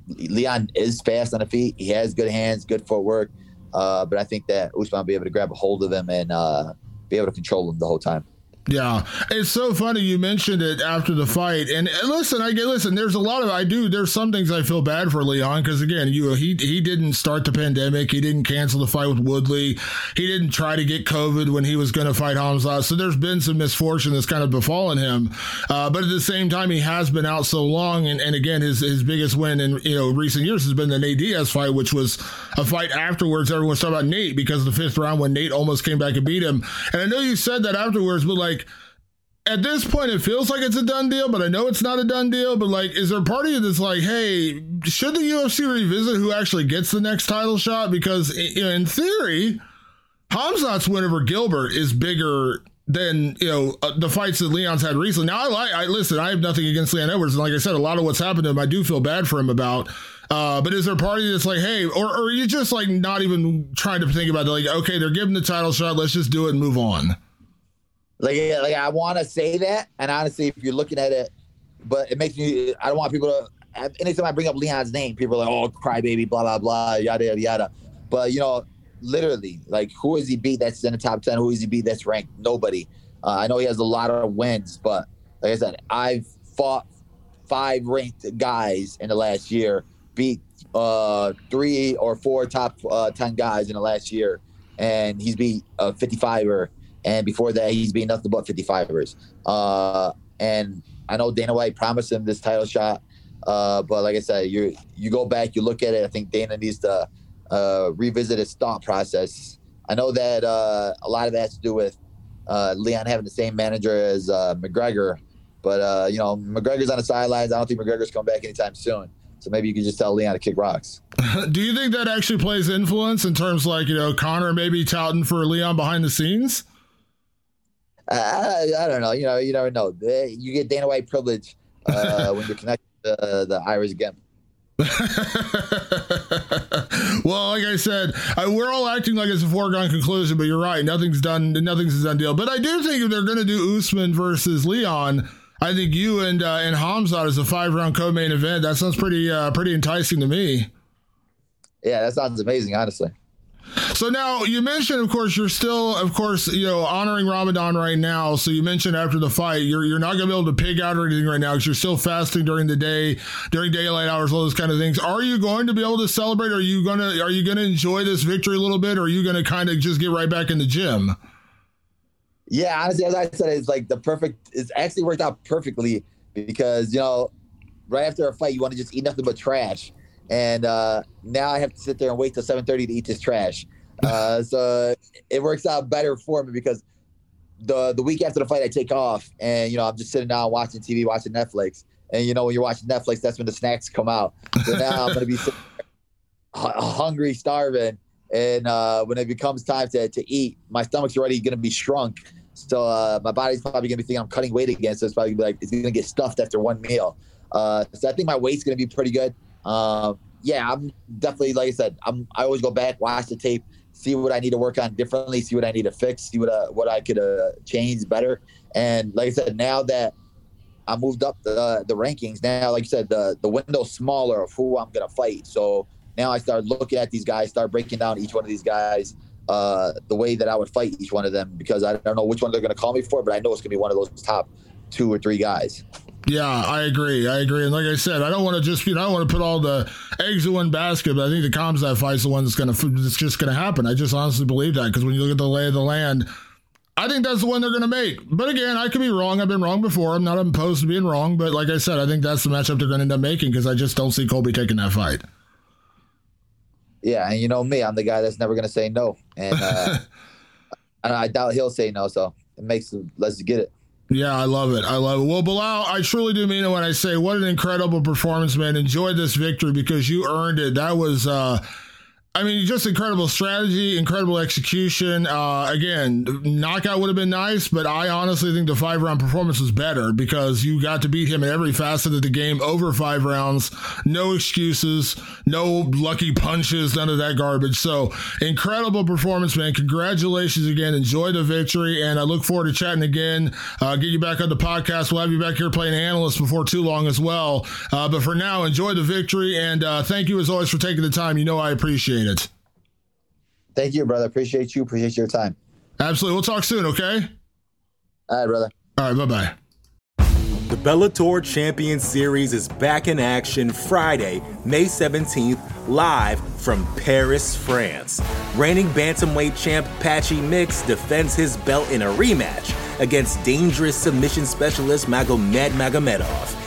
Leon is fast on the feet. He has good hands, good footwork. Uh, but I think that Usman will be able to grab a hold of him and uh, be able to control him the whole time. Yeah, it's so funny you mentioned it after the fight. And, listen, I get listen. There's a lot of I do. There's some things I feel bad for Leon because again, you he he didn't start the pandemic. He didn't cancel the fight with Woodley. He didn't try to get COVID when he was going to fight Hamza. So there's been some misfortune that's kind of befallen him. Uh, but at the same time, he has been out so long. And, and again, his his biggest win in you know recent years has been the Nate Diaz fight, which was a fight afterwards. Everyone's talking about Nate because the fifth round when Nate almost came back and beat him. And I know you said that afterwards, but like at this point, it feels like it's a done deal, but I know it's not a done deal. But like, is there a party that's like, hey, should the UFC revisit who actually gets the next title shot? Because in theory, Khamzat's win over Gilbert is bigger than you know uh, the fights that Leon's had recently. Now, I like, I listen, I have nothing against Leon Edwards, and like I said, a lot of what's happened to him, I do feel bad for him about. Uh, but is there a party that's like, hey, or, or are you just like not even trying to think about it? Like, okay, they're giving the title shot, let's just do it and move on. Like, like I want to say that, and honestly, if you're looking at it, but it makes me. I don't want people to. Anytime I bring up Leon's name, people are like, "Oh, crybaby," blah blah blah, yada yada yada. But you know, literally, like, who has he beat that's in the top ten? Who has he beat that's ranked? Nobody. Uh, I know he has a lot of wins, but like I said, I've fought five ranked guys in the last year, beat uh, three or four top uh, ten guys in the last year, and he's beat a 55er and before that, he's been nothing but 55ers. Uh, and I know Dana White promised him this title shot, uh, but like I said, you you go back, you look at it. I think Dana needs to uh, revisit his thought process. I know that uh, a lot of that has to do with uh, Leon having the same manager as uh, McGregor, but you know McGregor's on the sidelines. I don't think McGregor's coming back anytime soon. So maybe you could just tell Leon to kick rocks. Do you think that actually plays influence in terms like, you know, Conor maybe touting for Leon behind the scenes? I, I, don't know. You know, you never know. You get Dana White privilege uh, when you're connected to the Irish Gimp. well, like I said, I, we're all acting like it's a foregone conclusion, but you're right. Nothing's done. Nothing's a done deal. But I do think if they're going to do Usman versus Leon, I think you and uh, and Khamzat as a five round co main event. That sounds pretty uh, pretty enticing to me. Yeah, that sounds amazing. Honestly. So now you mentioned, of course, you're still, of course, you know, honoring Ramadan right now. So you mentioned after the fight, you're you're not going to be able to pig out or anything right now because you're still fasting during the day, during daylight hours, all those kind of things. Are you going to be able to celebrate? Are you gonna Are you going to enjoy this victory a little bit, or are you going to kind of just get right back in the gym? Yeah, honestly, as I said, it's like the perfect. It's actually worked out perfectly because you know, right after a fight, you want to just eat nothing but trash and uh, now I have to sit there and wait till 7:30 to eat this trash. Uh, so it works out better for me because the the week after the fight I take off, and you know I'm just sitting down watching TV, watching Netflix, and you know when you're watching Netflix, that's when the snacks come out. So now I'm gonna be hungry, starving, and uh, when it becomes time to to eat, my stomach's already gonna be shrunk. So uh, my body's probably gonna be thinking I'm cutting weight again. So it's probably gonna be like it's gonna get stuffed after one meal. Uh, so I think my weight's gonna be pretty good. Um, yeah, I'm definitely like I said. I'm I always go back, watch the tape, see what I need to work on differently, see what I need to fix, see what uh, what I could uh, change better. And like I said, now that I moved up the the rankings, now like I said, the the window's smaller of who I'm gonna fight. So now I start looking at these guys, start breaking down each one of these guys, uh, the way that I would fight each one of them because I don't know which one they're gonna call me for, but I know it's gonna be one of those top two or three guys. Yeah, I agree. I agree. And like I said, I don't want to just you know I don't want to put all the eggs in one basket, but I think the Khamzat fight's the one that's gonna that's just gonna happen. I just honestly believe that because when you look at the lay of the land, I think that's the one they're gonna make. But again, I could be wrong. I've been wrong before. I'm not opposed to being wrong, but like I said, I think that's the matchup they're gonna end up making because I just don't see Colby taking that fight. Yeah, and you know me, I'm the guy that's never gonna say no, and uh, and I doubt he'll say no. So it makes let's get it. Yeah, I love it. I love it. Well, Belal, I truly do mean it when I say what an incredible performance, man. Enjoy this victory because you earned it. That was uh I mean, just incredible strategy, incredible execution. Uh, again, knockout would have been nice, but I honestly think the five round performance was better because you got to beat him in every facet of the game over five rounds. No excuses, no lucky punches, none of that garbage. So, incredible performance, man. Congratulations again. Enjoy the victory, and I look forward to chatting again. Uh, get you back on the podcast. We'll have you back here playing analyst before too long as well. Uh, but for now, enjoy the victory, and uh, thank you as always for taking the time. You know I appreciate it it. Thank you, brother. Appreciate you. Appreciate your time. Absolutely. We'll talk soon, okay? All right, brother. All right, bye bye. The Bellator Champion Series is back in action Friday, May 17th, live from Paris, France. Reigning bantamweight champ Patchy Mix defends his belt in a rematch against dangerous submission specialist Magomed Magomedov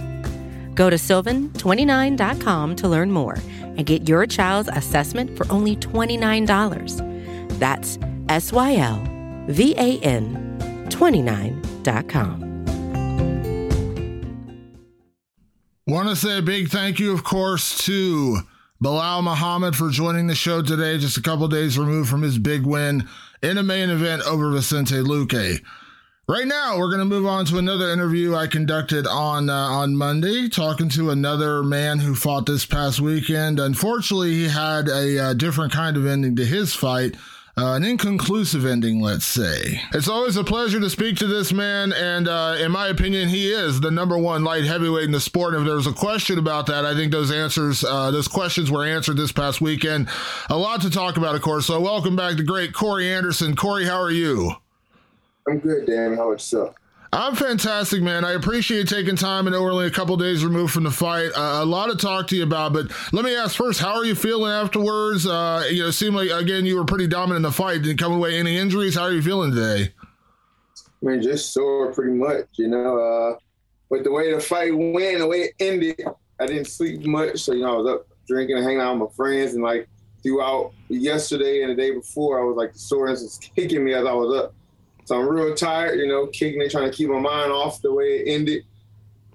Go to sylvan29.com to learn more and get your child's assessment for only $29. That's S Y L V A N 29.com. Want to say a big thank you, of course, to Belal Muhammad for joining the show today, just a couple days removed from his big win in a main event over Vicente Luque. Right now, we're going to move on to another interview I conducted on uh, on Monday, talking to another man who fought this past weekend. Unfortunately, he had a, a uh, different kind of ending to his fight. Uh, an inconclusive ending, let's say. It's always a pleasure to speak to this man, and uh, in my opinion, he is the number one light heavyweight in the sport. And if there's a question about that, I think those answers, uh, those questions were answered this past weekend. A lot to talk about, of course. So, welcome back to great Corey Anderson. Corey, how are you? I'm good, Dan. How about yourself? I'm fantastic, man. I appreciate taking time. I know we're only a couple days removed from the fight. Uh, a lot to talk to you about, but let me ask first: How are you feeling afterwards? Uh, you know, it seemed like again you were pretty dominant in the fight. Didn't come away any injuries. How are you feeling today? I mean, just sore, pretty much. You know, uh, with the way the fight went, the way it ended, I didn't sleep much. So you know, I was up drinking and hanging out with my friends, and like throughout yesterday and the day before, I was like the soreness was kicking me as I was up. So I'm real tired, you know, kicking it, trying to keep my mind off the way it ended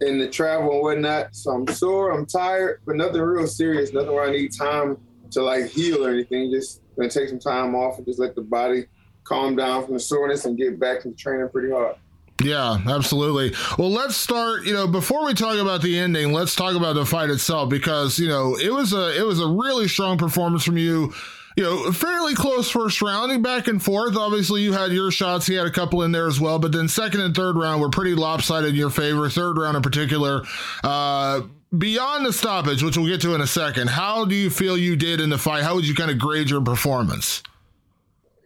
in the travel and whatnot. So I'm sore, I'm tired, but nothing real serious, nothing where I need time to like heal or anything. Just gonna take some time off and just let the body calm down from the soreness and get back into training pretty hard. Yeah, absolutely. Well, let's start, you know, before we talk about the ending, let's talk about the fight itself because, you know, it was a it was a really strong performance from you you know, fairly close first round, back and forth. Obviously, you had your shots. He had a couple in there as well. But then second and third round were pretty lopsided in your favor. Third round in particular, uh, beyond the stoppage, which we'll get to in a second. How do you feel you did in the fight? How would you kind of grade your performance?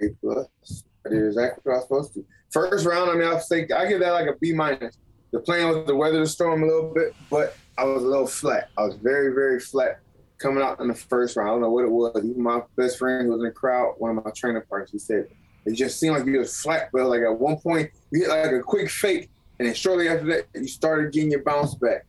A plus. I did exactly what I was supposed to. First round, I mean, I think I give that like a B minus. The plan was to weather the storm a little bit, but I was a little flat. I was very, very flat coming out in the first round. I don't know what it was. Even my best friend who was in the crowd, one of my training partners, he said it just seemed like you was flat, but like at one point you hit like a quick fake, and then shortly after that you started getting your bounce back.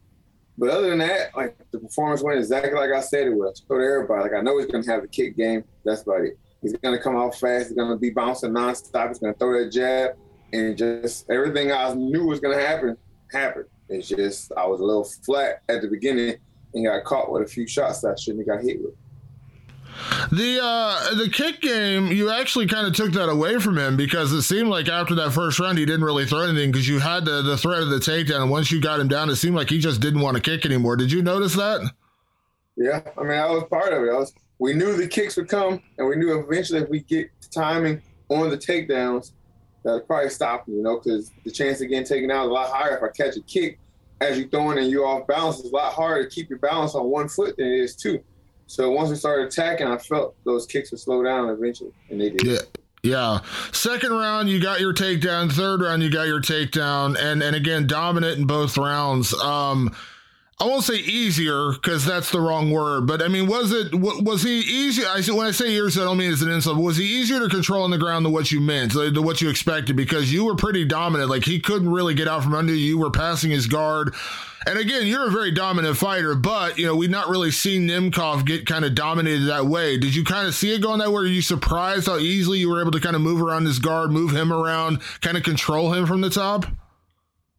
But other than that, like the performance went exactly like I said it would. I told everybody, like I know he's gonna have a kick game. That's about it. He's gonna come out fast. He's gonna be bouncing nonstop. He's gonna throw that jab, and just everything I knew was gonna happen happened. It's just I was a little flat at the beginning and got caught with a few shots that shouldn't have got hit with. The uh, the kick game, you actually kind of took that away from him because it seemed like after that first round he didn't really throw anything because you had the, the threat of the takedown. And once you got him down, it seemed like he just didn't want to kick anymore. Did you notice that? Yeah, I mean, I was part of it. I was, we knew the kicks would come, and we knew eventually if we get timing on the takedowns, that'll probably stop him, you know, because the chance of getting taken out is a lot higher if I catch a kick as you're throwing and you're off balance. It's a lot harder to keep your balance on one foot than it is two. So once we started attacking, I felt those kicks would slow down eventually, and they did. Yeah. Yeah. Second round, you got your takedown. Third round, you got your takedown, and and again, dominant in both rounds. Um, I won't say easier because that's the wrong word, but I mean, was it was he easier? I when I say easier, I don't mean as an insult. Was he easier to control on the ground than what you meant, than what you expected? Because you were pretty dominant. Like he couldn't really get out from under you. You were passing his guard. And again, you're a very dominant fighter, but you know we've not really seen Nemkov get kind of dominated that way. Did you kind of see it going that way? Are you surprised how easily you were able to kind of move around his guard, move him around, kind of control him from the top?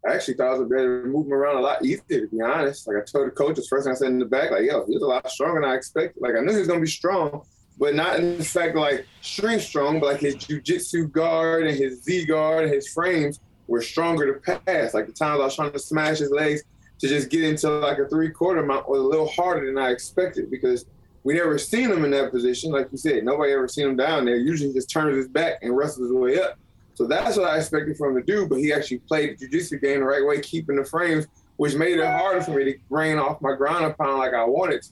I actually thought I was better him around a lot easier, to be honest. Like I told the coaches first thing I said in the back, like, yo, he was a lot stronger than I expected. Like I knew he was gonna be strong, but not in the fact like strength strong, but like his jujitsu guard and his Z guard and his frames were stronger to pass. Like the times I was trying to smash his legs to just get into like a three quarter mount was a little harder than I expected because we never seen him in that position. Like you said, nobody ever seen him down there. Usually he just turns his back and wrestles his way up. So that's what I expected from him to do, but he actually played the jiu-jitsu game the right way, keeping the frames, which made it harder for me to rain off my ground and pound like I wanted to.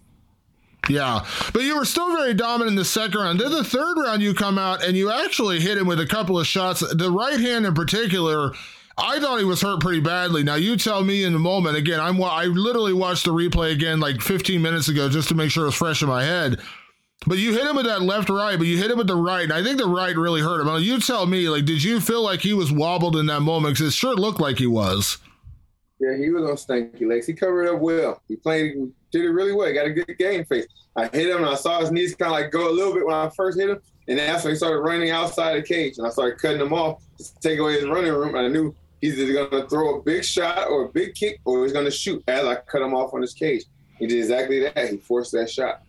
Yeah, but you were still very dominant in the second round. Then the third round, you come out and you actually hit him with a couple of shots. The right hand in particular, I thought he was hurt pretty badly. Now you tell me in the moment. Again, I'm I literally watched the replay again like 15 minutes ago just to make sure it was fresh in my head. But you hit him with that left right, but you hit him with the right, and I think the right really hurt him. Now, you tell me, like, did you feel like he was wobbled in that moment? Because it sure looked like he was. Yeah, he was on stanky legs. He covered up well. He played, did it really well. He got a good game face. I hit him, and I saw his knees kind of like go a little bit when I first hit him, and when he started running outside the cage, and I started cutting him off to take away his running room. And I knew he's either going to throw a big shot or a big kick, or he's going to shoot as I cut him off on his cage. He did exactly that. He forced that shot.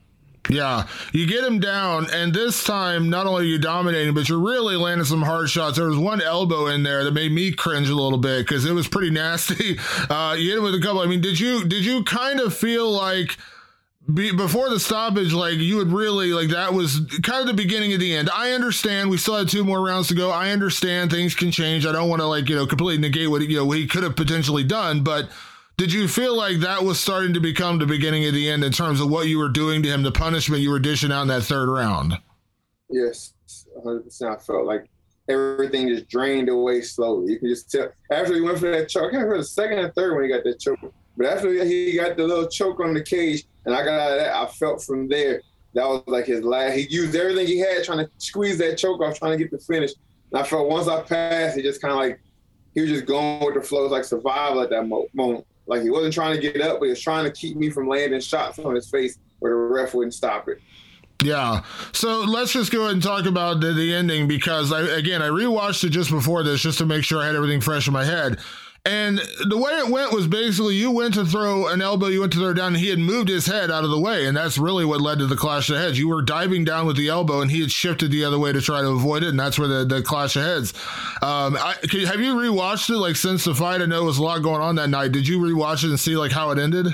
Yeah, you get him down, and this time not only are you dominating, but you're really landing some hard shots. There was one elbow in there that made me cringe a little bit because it was pretty nasty. Uh, you hit him with a couple. I mean, did you did you kind of feel like? Be, before the stoppage, like you would really like that was kind of the beginning of the end. I understand we still had two more rounds to go. I understand things can change. I don't want to like you know completely negate what you know what he could have potentially done, but did you feel like that was starting to become the beginning of the end in terms of what you were doing to him, the punishment you were dishing out in that third round? Yes, 100%. I felt like everything just drained away slowly. You can just tell. After he went for that choke, I can't remember the second and third when he got that choke. But after he got the little choke on the cage and I got out of that, I felt from there that was like his last. He used everything he had trying to squeeze that choke off, trying to get the finish. And I felt once I passed, he just kind of like he was just going with the flow, like survival at that moment. Like he wasn't trying to get up, but he was trying to keep me from landing shots on his face where the ref wouldn't stop it. Yeah. So let's just go ahead and talk about the, the ending because I again I rewatched it just before this just to make sure I had everything fresh in my head. And the way it went was basically you went to throw an elbow, you went to throw it down, and he had moved his head out of the way. And that's really what led to the clash of heads. You were diving down with the elbow, and he had shifted the other way to try to avoid it. And that's where the, the clash of heads. Um, I, can, have you rewatched it like since the fight? I know there was a lot going on that night. Did you rewatch it and see like how it ended?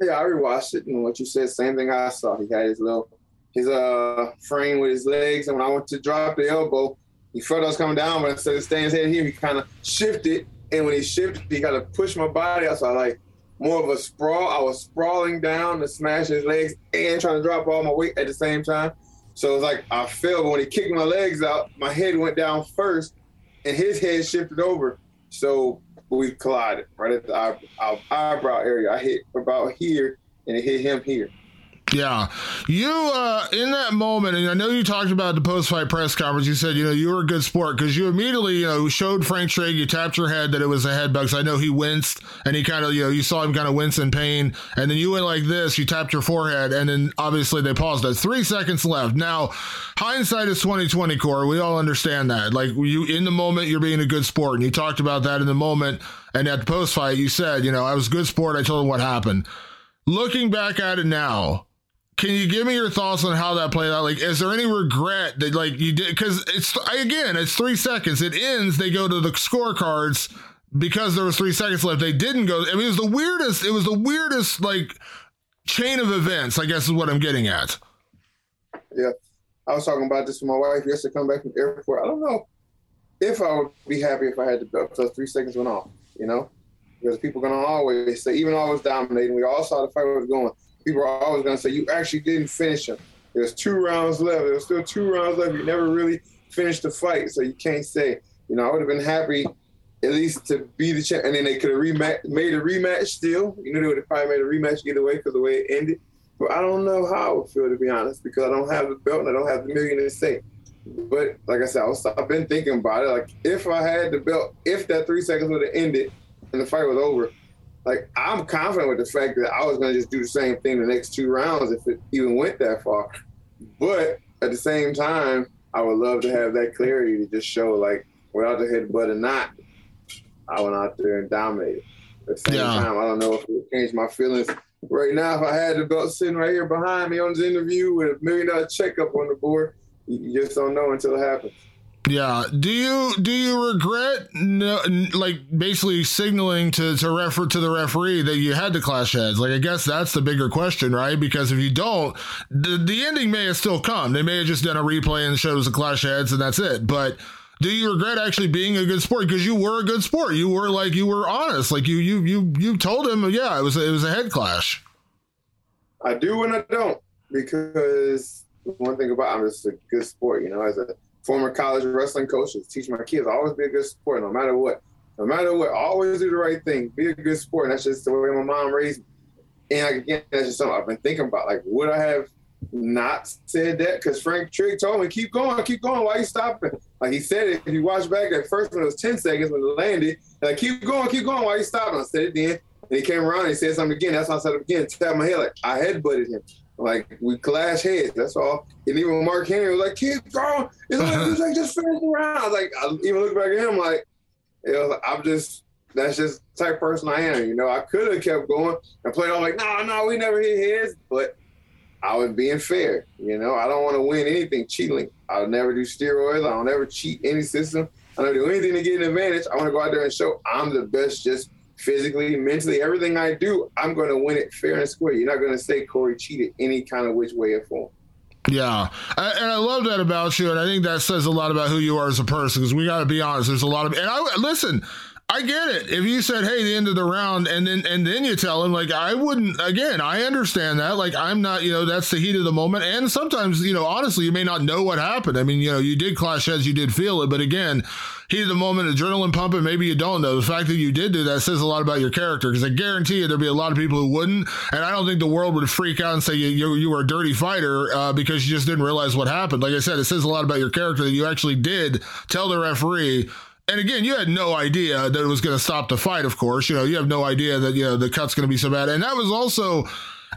Yeah, I rewatched it. And what you said, same thing I saw. He had his little, his uh frame with his legs. And when I went to drop the elbow, he felt I was coming down, but instead of staying his head here, he kind of shifted and when he shifted, he kind of pushed my body out. So I like more of a sprawl. I was sprawling down to smash his legs and trying to drop all my weight at the same time. So it was like I fell, but when he kicked my legs out, my head went down first, and his head shifted over. So we collided right at the eyebrow, eyebrow area. I hit about here, and it hit him here. Yeah. You, uh, in that moment, and I know you talked about the post fight press conference, you said, you know, you were a good sport because you immediately, you know, showed Frank Trigg, you tapped your head that it was a head because I know he winced and he kind of, you know, you saw him kind of wince in pain. And then you went like this, you tapped your forehead, and then obviously they paused it. Three seconds left. Now, hindsight is 2020, Corey. We all understand that. Like, you, in the moment, you're being a good sport. And you talked about that in the moment. And at the post fight, you said, you know, I was a good sport. I told him what happened. Looking back at it now, can you give me your thoughts on how that played out? Like, is there any regret that like you did? Because it's again, it's three seconds. It ends. They go to the scorecards because there was three seconds left. They didn't go. I mean, it was the weirdest. It was the weirdest like chain of events. I guess is what I'm getting at. Yeah, I was talking about this with my wife yesterday. Come back from the airport. I don't know if I would be happy if I had to because three seconds went off. You know, because people are gonna always say, even though I was dominating, we all saw the fight was going people are always going to say, you actually didn't finish him. There's two rounds left. There's still two rounds left. You never really finished the fight. So you can't say, you know, I would have been happy at least to be the champ. And then they could have rematch, made a rematch still. You know, they would have probably made a rematch either way because the way it ended. But I don't know how I would feel, to be honest, because I don't have the belt and I don't have the million to say. But like I said, I was, I've been thinking about it. Like, if I had the belt, if that three seconds would have ended and the fight was over, like I'm confident with the fact that I was gonna just do the same thing the next two rounds if it even went that far. But at the same time, I would love to have that clarity to just show like without the headbutt or not, I went out there and dominated. At the same yeah. time, I don't know if it would change my feelings. Right now, if I had the belt sitting right here behind me on this interview with a million dollar checkup on the board, you just don't know until it happens. Yeah. Do you do you regret no, like basically signaling to to refer to the referee that you had to clash heads? Like I guess that's the bigger question, right? Because if you don't, the the ending may have still come. They may have just done a replay and showed us a clash heads and that's it. But do you regret actually being a good sport because you were a good sport? You were like you were honest. Like you you you you told him, yeah, it was it was a head clash. I do and I don't because one thing about I'm just a good sport, you know, as a former college wrestling coaches, teach my kids always be a good sport, no matter what. No matter what, always do the right thing. Be a good sport. And that's just the way my mom raised me. And like, again, that's just something I've been thinking about. Like, would I have not said that? Because Frank Trigg told me, keep going, keep going. Why you stopping? Like he said it. If you watch back at first when it was 10 seconds when it landed, like, keep going, keep going. Why you stopping? I said it then. And he came around and he said something again. That's why I said it again. Tap my head like I headbutted him. Like we clash heads. That's all. And even Mark Henry was like, "Keep going." It's like, it's like just finish the round. Like I even look back at him like, it was like, I'm just that's just the type person I am. You know, I could have kept going and played on like, no, no, we never hit heads, but I was being fair. You know, I don't want to win anything cheating. I'll never do steroids. I don't ever cheat any system. I don't do anything to get an advantage. I want to go out there and show I'm the best just physically, mentally, everything I do, I'm going to win it fair and square. You're not going to say Corey cheated any kind of which way or form. Yeah, and I love that about you, and I think that says a lot about who you are as a person. Because we got to be honest, there's a lot of, and I listen. I get it. If you said, "Hey, the end of the round," and then and then you tell him, like, I wouldn't. Again, I understand that. Like, I'm not. You know, that's the heat of the moment. And sometimes, you know, honestly, you may not know what happened. I mean, you know, you did clash heads, you did feel it, but again, heat of the moment, adrenaline pumping. Maybe you don't know. The fact that you did do that says a lot about your character. Because I guarantee you, there'd be a lot of people who wouldn't. And I don't think the world would freak out and say you you, you were a dirty fighter uh, because you just didn't realize what happened. Like I said, it says a lot about your character that you actually did tell the referee and again, you had no idea that it was going to stop the fight. Of course, you know you have no idea that you know the cut's going to be so bad, and that was also,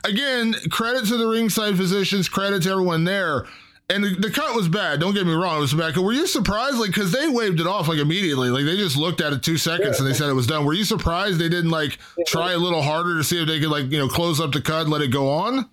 again, credit to the ringside physicians, credit to everyone there. And the, the cut was bad. Don't get me wrong; it was bad. Were you surprised, like, because they waved it off like immediately, like they just looked at it two seconds yeah. and they said it was done. Were you surprised they didn't like try a little harder to see if they could like you know close up the cut and let it go on?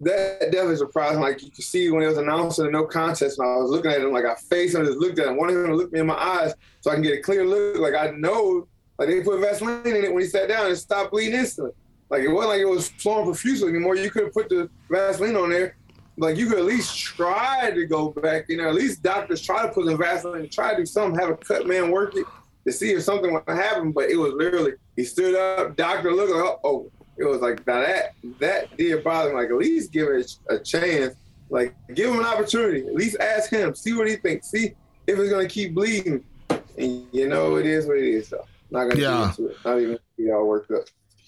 That definitely surprised me. Like you could see when it was announced in the no contest, and I was looking at him like I faced him, and just looked at him, wanted him to look me in my eyes so I can get a clear look. Like I know, like they put Vaseline in it when he sat down and stopped bleeding instantly. Like it wasn't like it was flowing profusely anymore. You could have put the Vaseline on there. Like you could at least try to go back. You know, at least doctors try to put the Vaseline, and try to do something, have a cut man work it to see if something would happen. But it was literally he stood up, doctor looked like, oh, it was like now that that did bother me. Like at least give it a, chance. Like give him an opportunity. At least ask him. See what he thinks. See if it's gonna keep bleeding. And you know it is what it is. So not gonna yeah. get into it. Not even get all worked up.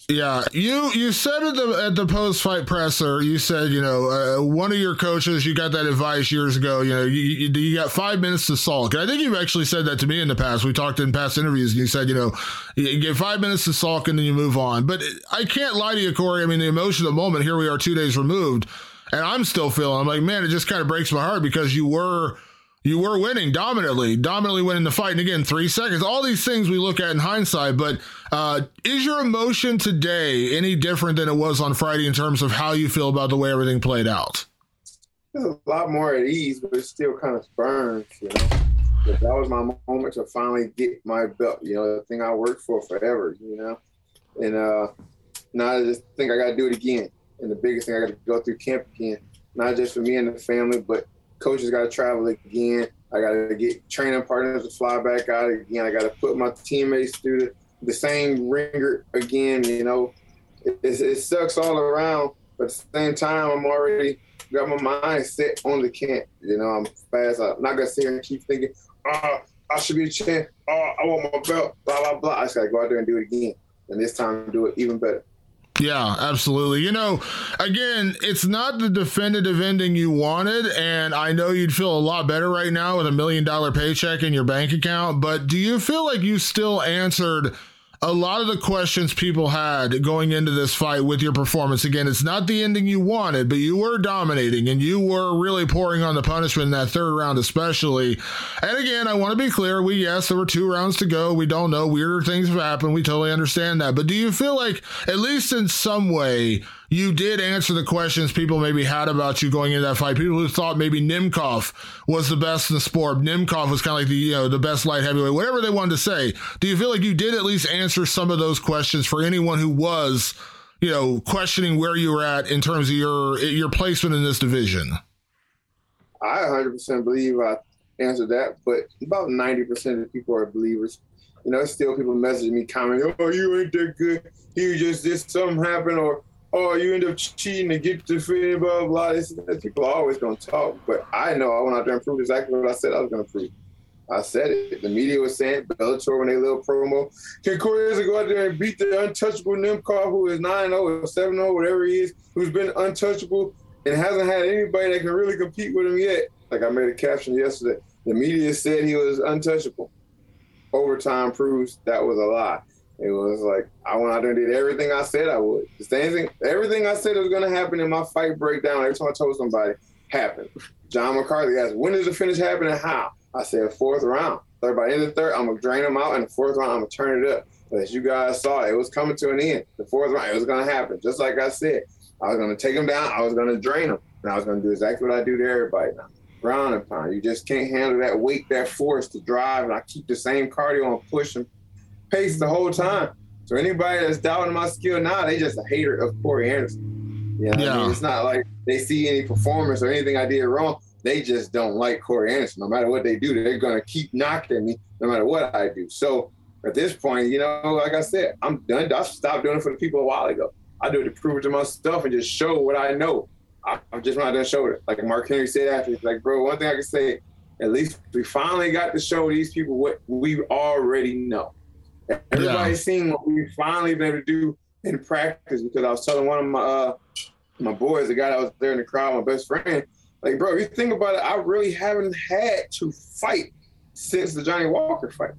Yeah, you you said at the at the post fight presser, you said you know uh, one of your coaches, you got that advice years ago. You know, you, you, you got five minutes to sulk. I think you've actually said that to me in the past. We talked in past interviews, and you said you know you get five minutes to sulk and then you move on. But I can't lie to you, Corey. I mean, the emotion of the moment. Here we are, two days removed, and I'm still feeling. I'm like, man, it just kind of breaks my heart because you were you were winning dominantly, dominantly winning the fight. And again, three seconds. All these things we look at in hindsight. But uh, is your emotion today any different than it was on Friday in terms of how you feel about the way everything played out? It's a lot more at ease, but it still kind of burns, you know. But that was my moment to finally get my belt, you know, the thing I worked for forever, you know. And uh, now I just think I got to do it again. And the biggest thing I got to go through camp again, not just for me and the family, but coaches got to travel again. I got to get training partners to fly back out again. I got to put my teammates through the, the same ringer again. You know, it, it, sucks all around, but at the same time, I'm already got my mind set on the camp. You know, I'm fast. I'm not gonna sit here and keep thinking, oh, I should be a champ. Oh, I want my belt. Blah blah blah. I just gotta go out there and do it again, and this time do it even better. Yeah, absolutely. You know, again, it's not the definitive ending you wanted, and I know you'd feel a lot better right now with a million dollar paycheck in your bank account, but do you feel like you still answered a lot of the questions people had going into this fight with your performance. Again, it's not the ending you wanted, but you were dominating and you were really pouring on the punishment in that third round, especially. And again, I want to be clear. We, yes, there were two rounds to go. We don't know. Weirder things have happened. We totally understand that. But do you feel like, at least in some way, you did answer the questions people maybe had about you going into that fight. People who thought maybe Nemkov was the best in the sport. Nemkov was kind of like the you know the best light heavyweight, whatever they wanted to say. Do you feel like you did at least answer some of those questions for anyone who was you know questioning where you were at in terms of your your placement in this division? I 100% believe I answered that, but about 90% of people are believers. You know, still people messaging me, commenting, "Oh, you ain't that good. You just did something happen," or oh, you end up cheating to get to free, blah, blah. This, people are always going to talk. But I know I went out there and proved exactly what I said I was going to prove. I said it. The media was saying Bellator when they little promo. Can Corey go out there and beat the untouchable Nemkov, who is 9 0 or 7 0, whatever he is, who's been untouchable and hasn't had anybody that can really compete with him yet? Like I made a caption yesterday. The media said he was untouchable. Overtime proves that was a lie. It was like I went out there and did everything I said I would. The same thing, everything I said was going to happen in my fight breakdown. Every time I told somebody, happened. John McCarthy asked, "When does the finish happen and how?" I said, fourth round. Third by the end of the third, I'm gonna drain them out, and the fourth round, I'm gonna turn it up. But as you guys saw, it was coming to an end. The fourth round, it was gonna happen, just like I said. I was gonna take them down. I was gonna drain them, and I was gonna do exactly what I do to everybody now. Ground and pound. You just can't handle that weight, that force to drive, and I keep the same cardio and pushing pace the whole time. So anybody that's doubting my skill now, they just a hater of Corey Anderson. You know yeah. I mean? It's not like they see any performance or anything I did wrong. They just don't like Corey Anderson. No matter what they do, they're gonna keep knocking me no matter what I do. So at this point, you know, like I said, I'm done. I stopped doing it for the people a while ago. I do it to prove it to myself and just show what I know. I, am just not done showing it. Like Mark Henry said after, he's like, bro, one thing I can say, at least we finally got to show these people what we already know. Everybody's yeah. seen what we finally been able to do in practice because I was telling one of my uh, my boys, the guy that was there in the crowd, my best friend, like, bro, you think about it, I really haven't had to fight since the Johnny Walker fight.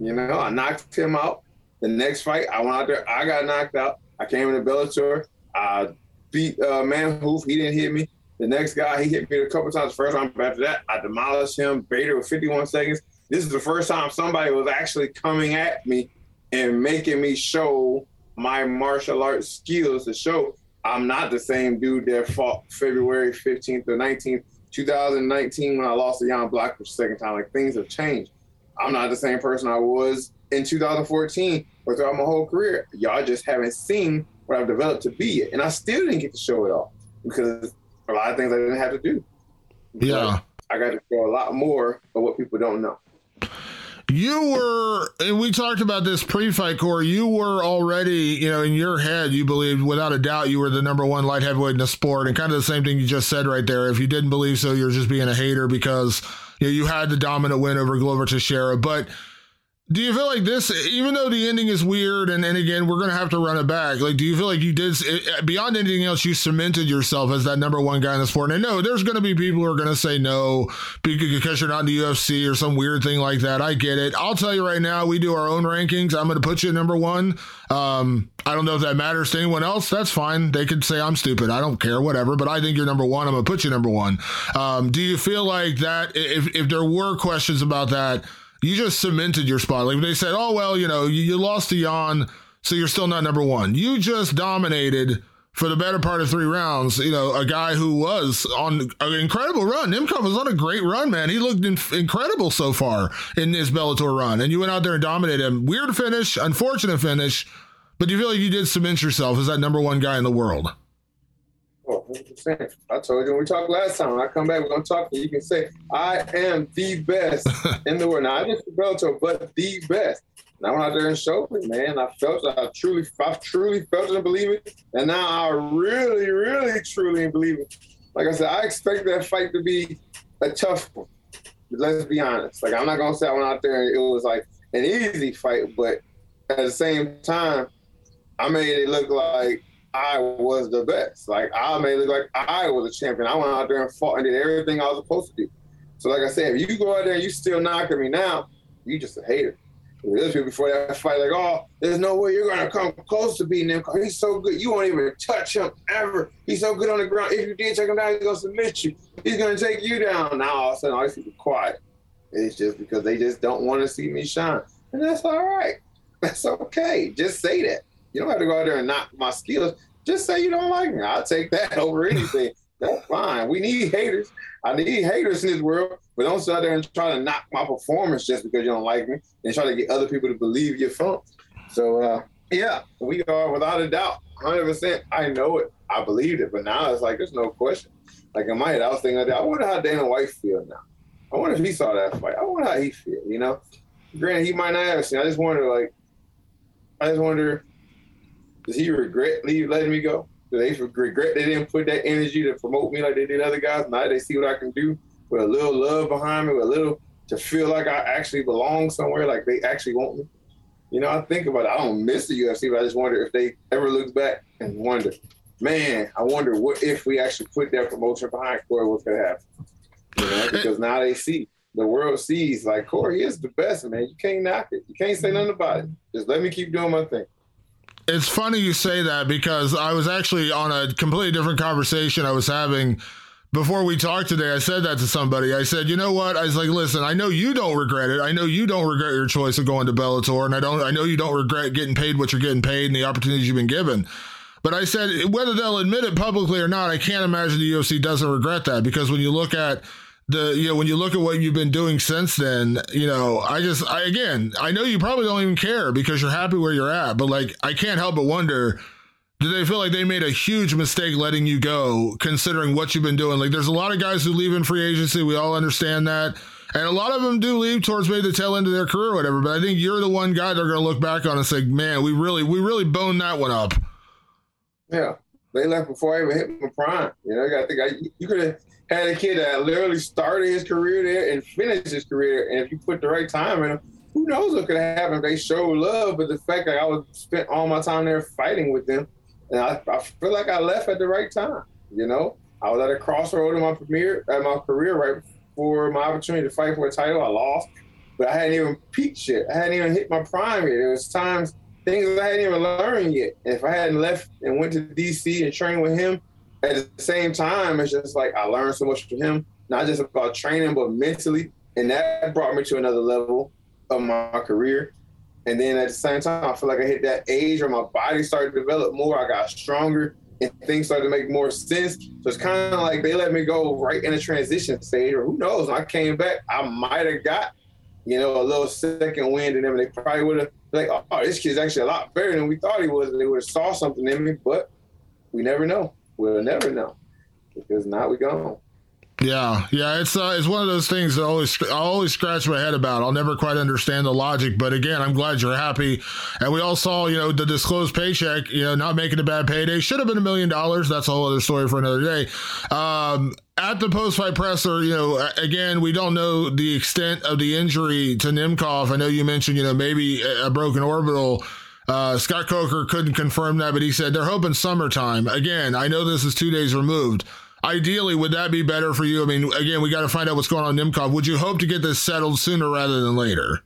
You know, I knocked him out. The next fight, I went out there, I got knocked out. I came in the Bellator. I beat uh, Manhoef. He didn't hit me. The next guy, he hit me a couple times. First time after that, I demolished him. Bader with 51 seconds this is the first time somebody was actually coming at me and making me show my martial arts skills to show I'm not the same dude that fought February 15th or 19th, 2019 when I lost to Jan for the second time. Like things have changed. I'm not the same person I was in 2014 or throughout my whole career. Y'all just haven't seen what I've developed to be yet. And I still didn't get to show it all because a lot of things I didn't have to do. Yeah. I got to show a lot more of what people don't know. You were, and we talked about this pre-fight Corey. You were already, you know, in your head, you believed without a doubt you were the number one light heavyweight in the sport, and kind of the same thing you just said right there. If you didn't believe so, you're just being a hater because you know you had the dominant win over Glover Teixeira. But Do you feel like this, even though the ending is weird, and, and again, we're to have to run it back? Like, do you feel like you did, eh, beyond anything else, you cemented yourself as that number one guy in the sport? And know there's to be people who are to say no because you're not in the UFC or some weird thing like that. I get it. I'll tell you right now, we do our own rankings. I'm to put you at number one. Um, I don't know if that matters to anyone else. That's fine. They could say I'm stupid. I don't care, whatever. But I think you're number one. I'm to put you number one. Um, do you feel like that, if, if there were questions about that, you just cemented your spot. Like they said, oh well, you know, you, you lost to Jan, so you're still not number one. You just dominated for the better part of three rounds. You know, a guy who was on an incredible run. Nemkov was on a great run, man. He looked in, incredible so far in his Bellator run, and you went out there and dominated him. Weird finish, unfortunate finish, but you feel like you did cement yourself as that number one guy in the world? Oh, 100%. I told you when we talked last time, when I come back, we're going to talk to you. You can say, I am the best in the world. Not just the Bellator, but the best. And I went out there and showed it, man. I felt it. I truly, I truly felt it and believe it. And now I really, really, truly believe it. Like I said, I expect that fight to be a tough one. Let's be honest. Like, I'm not going to say I went out there and it was like an easy fight, but at the same time, I made it look like I was the best. Like I made it look like I was a champion. I went out there and fought and did everything I was supposed to do. So like I said, if you go out there and you still knocking me now, you just a hater. There's people before that fight like, oh, there's no way you're gonna come close to beating him. He's so good. You won't even touch him ever. He's so good on the ground. If you did take him down, he's gonna submit you. He's gonna take you down. Now all of a sudden, all these people quiet. It's just because they just don't want to see me shine, and that's all right. That's okay. Just say that. You don't have to go out there and knock my skills. Just say you don't like me. I'll take that over anything. That's fine. We need haters. I need haters in this world, but don't sit out there and try to knock my performance just because you don't like me and try to get other people to believe you're funk. So, uh, yeah, we are without a doubt, 100%. I know it. I believed it, but now it's like there's no question. Like in my head, I was thinking, I wonder how Dana White feel now. I wonder if he saw that fight. I wonder how he feel. You know, granted, he might not have seen. I just wonder, like, I just wonder does he regret leave letting me go? Do they regret they didn't put that energy to promote me like they did other guys? Now they see what I can do with a little love behind me, with a little to feel like I actually belong somewhere, like they actually want me. You know, I think about it. I don't miss the UFC, but I just wonder if they ever look back and wonder, man, I wonder what if we actually put that promotion behind Corey, what could happen? You know, because now they see the world sees like Corey is the best, man. You can't knock it. You can't say nothing about it. Just let me keep doing my thing. It's funny you say that because I was actually on a completely different conversation I was having before we talked today. I said that to somebody. I said, you know what? I was like, listen, I know you don't regret it. I know you don't regret your choice of going to Bellator, and I don't. I know you don't regret getting paid what you're getting paid and the opportunities you've been given. But I said, whether they'll admit it publicly or not, I can't imagine the UFC doesn't regret that because when you look at the you know when you look at what you've been doing since then you know i just i again i know you probably don't even care because you're happy where you're at but like i can't help but wonder do they feel like they made a huge mistake letting you go considering what you've been doing? Like there's a lot of guys who leave in free agency. We all understand that. And a lot of them do leave towards maybe the tail end of their career or whatever but i think you're the one guy they're going to look back on and say man we really we really boned that one up. Yeah. They left before i even hit my prime. You know i think I, you could have had a kid that literally started his career there and finished his career. And if you put the right time in him, who knows what could happen if they show love. But the fact that I was spent all my time there fighting with them, and I, I feel like I left at the right time. You know, I was at a crossroad in my premiere at my career right before my opportunity to fight for a title. I lost, but I hadn't even peaked yet. I hadn't even hit my prime yet. There was times things I hadn't even learned yet. And if I hadn't left and went to DC and trained with him, at the same time, it's just like I learned so much from him, not just about training, but mentally. And that brought me to another level of my career. And then at the same time, I feel like I hit that age where my body started to develop more. I got stronger and things started to make more sense. So it's kind of like they let me go right in a transition stage, or who knows? When I came back, I might have got, you know, a little second wind in them. They probably would have like, oh, this kid's actually a lot better than we thought he was. They would have saw something in me, but we never know. We'll never know because now we gone. Yeah, yeah, it's uh, it's one of those things that always I always scratch my head about. I'll never quite understand the logic, but again, I'm glad you're happy. And we all saw, you know, the disclosed paycheck, you know, not making a bad payday should have been a million dollars. That's a whole other story for another day. Um, at the post fight presser, you know, again, we don't know the extent of the injury to Nemkov. I know you mentioned, you know, maybe a broken orbital. Uh, Scott Coker couldn't confirm that, but he said they're hoping summertime. Again, I know this is two days removed ideally, would that be better for you? I mean, again, we got to find out what's going on in Nemkov. Would you hope to get this settled sooner rather than later?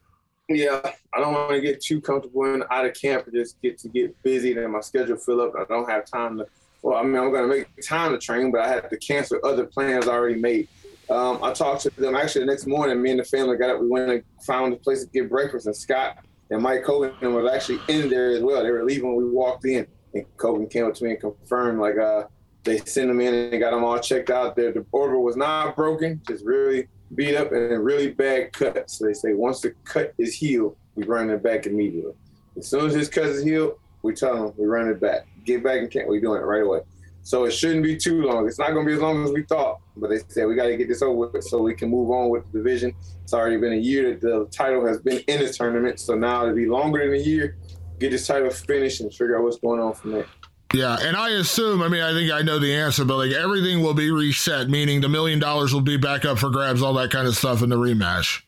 Yeah, I don't want to get too comfortable and out of camp and just get to get busy and my schedule fill up. I don't have time to. Well, I mean, I'm going to make time to train, but I had to cancel other plans already made. Um, I talked to them actually the next morning. Me and the family got up. We went and found a place to get breakfast, and Scott and Mike Kogan was actually in there as well. They were leaving when we walked in, and Kogan came up to me and confirmed like, uh, they sent them in and they got them all checked out. Their the orbital was not broken, just really beat up and really bad cut. So they say once the cut is healed, we run it back immediately. As soon as this cut is healed, we tell them we run it back. Get back and can't we doing it right away. So it shouldn't be too long. It's not going to be as long as we thought, but they said we got to get this over with so we can move on with the division. It's already been a year that the title has been in the tournament, so now it'll be longer than a year. Get this title finished and figure out what's going on from there. Yeah, and I assume, I mean, I think I know the answer, but like everything will be reset, meaning the million dollars will be back up for grabs, all that kind of stuff in the rematch.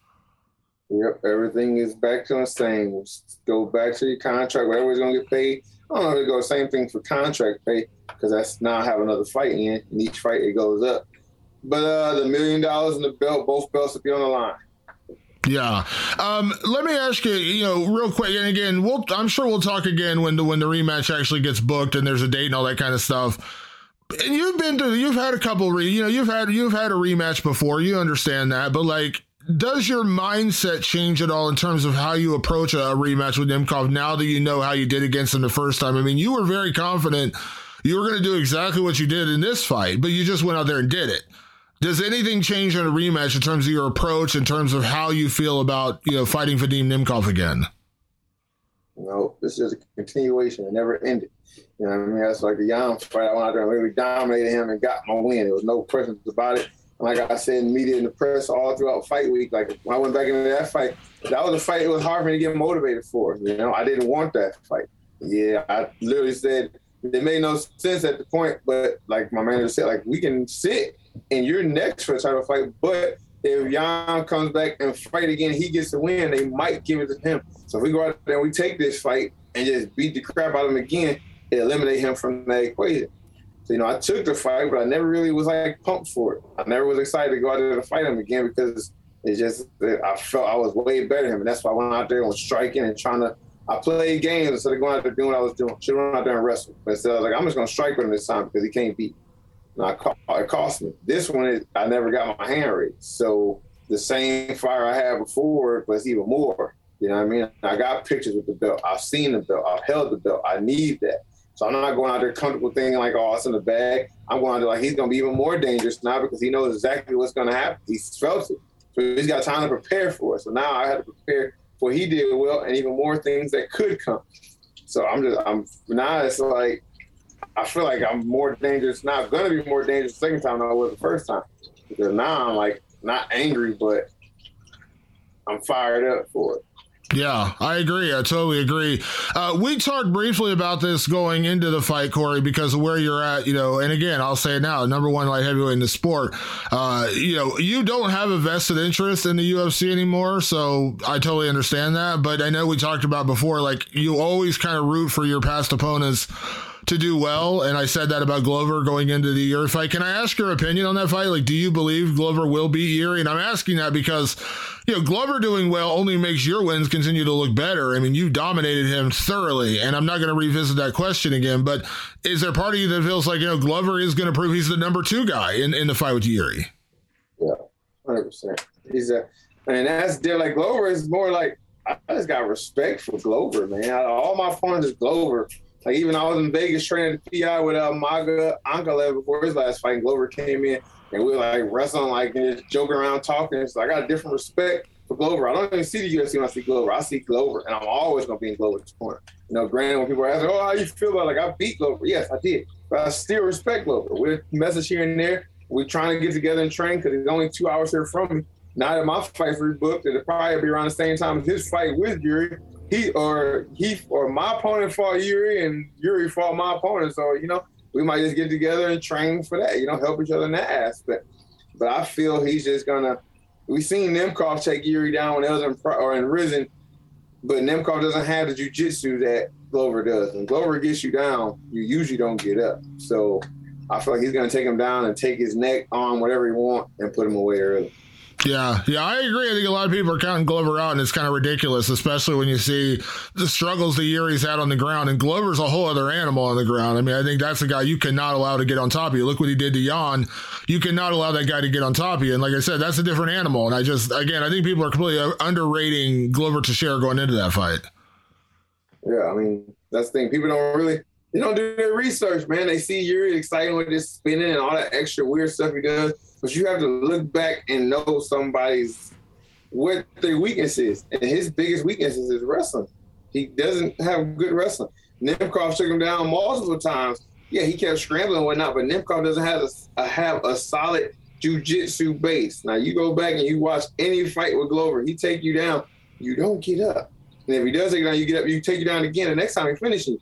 Yep, everything is back to the same. Go back to your contract, whatever's going to get paid. I don't know if it goes same thing for contract pay because that's now I have another fight in, and each fight it goes up. But uh, the million dollars and the belt, both belts will be on the line. Yeah. Um, let me ask you, you know, real quick, and again, we'll I'm sure we'll talk again when the when the rematch actually gets booked and there's a date and all that kind of stuff. And you've been to you've had a couple re, you know, you've had you've had a rematch before, you understand that, but like does your mindset change at all in terms of how you approach a, rematch with Nemkov now that you know how you did against him the first time? I mean, you were very confident you were going to do exactly what you did in this fight, but you just went out there and did it. Does anything change in a rematch in terms of your approach, in terms of how you feel about you know fighting Vadim Nemkov again? No, this is a continuation. It never ended. You know what I mean? That's like a Jan fight. I went out there and really dominated him and got my win. There was no questions about it. Like I said media and the press all throughout fight week, like when I went back into that fight, that was a fight it was hard for me to get motivated for. You know, I didn't want that fight. Yeah, I literally said it made no sense at the point, but like my manager said, like we can sit and you're next for a title fight. But if Jan comes back and fight again, he gets the win, they might give it to him. So if we go out there and we take this fight and just beat the crap out of him again, eliminate him from that equation. So, you know, I took the fight, but I never really was like pumped for it. I never was excited to go out there to fight him again because it's just I felt I was way better than him. And that's why I went out there and was striking and trying to I played games instead of going out there doing what I was doing. Should have went out there and wrestle. But instead I was like, I'm just gonna strike with him this time because he can't beat. And I, it cost me. This one, is, I never got my hand raised. So the same fire I had before was even more. You know what I mean? I got pictures with the belt. I've seen the belt. I've held the belt. I need that. So I'm not going out there comfortable thinking like, oh, it's in the bag. I'm going out there like he's going to be even more dangerous now because he knows exactly what's going to happen. He's felt it. So he's got time to prepare for it. So now I had to prepare for he did well and even more things that could come. So I'm just, I'm now it's like I feel like I'm more dangerous now. Going to be more dangerous the second time than I was the first time because now I'm like not angry, but I'm fired up for it. Yeah, I agree. I totally agree. Uh, we talked briefly about this going into the fight, Corey, because of where you're at, you know, and again, I'll say it now, number one light heavyweight in the sport. Uh, you know, you don't have a vested interest in the UFC anymore, so I totally understand that. But I know we talked about before, like you always kind of root for your past opponents to do well. And I said that about Glover going into the Yuri fight. Can I ask your opinion on that fight? Like, do you believe Glover will beat Yuri? And I'm asking that because, you know, Glover doing well only makes your wins continue to look better. I mean, you dominated him thoroughly. And I'm not going to revisit that question again. But is there part of you that feels like, you know, Glover is going to prove he's the number two guy in, in the fight with Yuri? Yeah, 100%. He's a, and that's. Like, Glover is more like, I just got respect for Glover, man. All my opponents is Glover like even I was in Vegas training PI with uh, Maga before his last fight. And Glover came in and we were like wrestling, like and just joking around, talking. So I got a different respect for Glover. I don't even see the UFC when I see Glover. I see Glover, and I'm always gonna be in Glover's corner. You know, granted, when people ask, "Oh, how you feel about?" Like I beat Glover, yes, I did, but I still respect Glover. With message here and there, we're trying to get together and train because he's only two hours here from me. Now that my fight's rebooked, it'll probably be around the same time as his fight with Yuri. He or he or my opponent fought Yuri and Yuri fought my opponent. So, you know, we might just get together and train for that, you know, help each other in that aspect. But I feel he's just gonna we seen Nemkov take Yuri down when it was in or in Rizin, but Nemkov doesn't have the jujitsu that Glover does. When Glover gets you down, you usually don't get up. So I feel like he's gonna take him down and take his neck, arm, whatever he want, and put him away early. Yeah, yeah, I agree. I think a lot of people are counting Glover out, and it's kind of ridiculous, especially when you see the struggles that Yuri's had on the ground. And Glover's a whole other animal on the ground. I mean, I think that's a guy you cannot allow to get on top of you. Look what he did to Jan. You cannot allow that guy to get on top of you. And like I said, that's a different animal. And I just, again, I think people are completely underrating Glover Teixeira going into that fight. Yeah, I mean, that's the thing. People don't really they don't do their research, man. They see Yuri exciting with this spinning and all that extra weird stuff he does. But you have to look back and know somebody's what their weakness is. And his biggest weakness is his wrestling. He doesn't have good wrestling. Nemkov took him down multiple times. Yeah, he kept scrambling and whatnot, but Nemkov doesn't have a, have a solid jujitsu base. Now you go back and you watch any fight with Glover, he take you down, you don't get up. And if he does take you down, you get up, you take you down again. The next time he finishes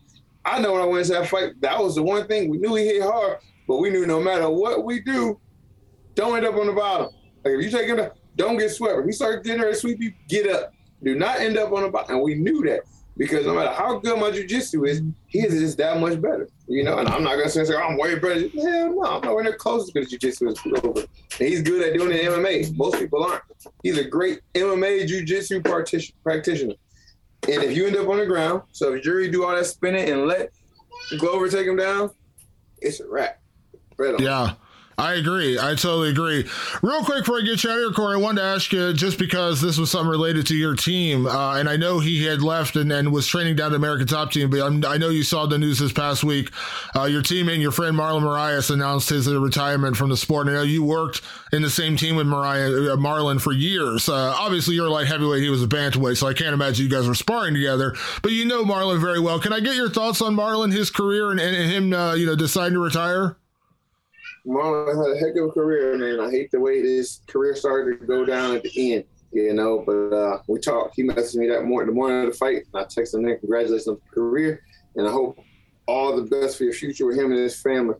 I know when I went to that fight, that was the one thing we knew he hit hard, but we knew no matter what we do, don't end up on the bottom. Like if you take him, don't get swept. If he starts getting to sweep you, get up. Do not end up on the bottom. And we knew that because no matter how good my jujitsu is, he is just that much better. You know, and I'm not gonna say I'm way better. Hell no, I'm nowhere near close as good jujitsu is over. And he's good at doing it MMA. Most people aren't. He's a great MMA jujitsu practitioner. And if you end up on the ground, so if Yuri do all that spinning and let Glover take him down, it's a wrap. Right yeah. I agree. I totally agree. Real quick before I get you out of here, Corey, I wanted to ask you just because this was something related to your team, uh, and I know he had left and, and was training down to American Top Team, but I'm, i know you saw the news this past week. Uh, your teammate and your friend Marlon Moraes announced his uh, retirement from the sport. I know you worked in the same team with Mariah, uh, Marlon for years. Uh, obviously, you're light heavyweight; he was a bantamweight, so I can't imagine you guys were sparring together. But you know Marlon very well. Can I get your thoughts on Marlon, his career, and, and him, uh, you know, deciding to retire? Marlon had a heck of a career, man. I hate the way this career started to go down at the end, you know. But uh, we talked. He messaged me that morning, the morning of the fight. And I texted him, congratulations on the career, and I hope all the best for your future with him and his family.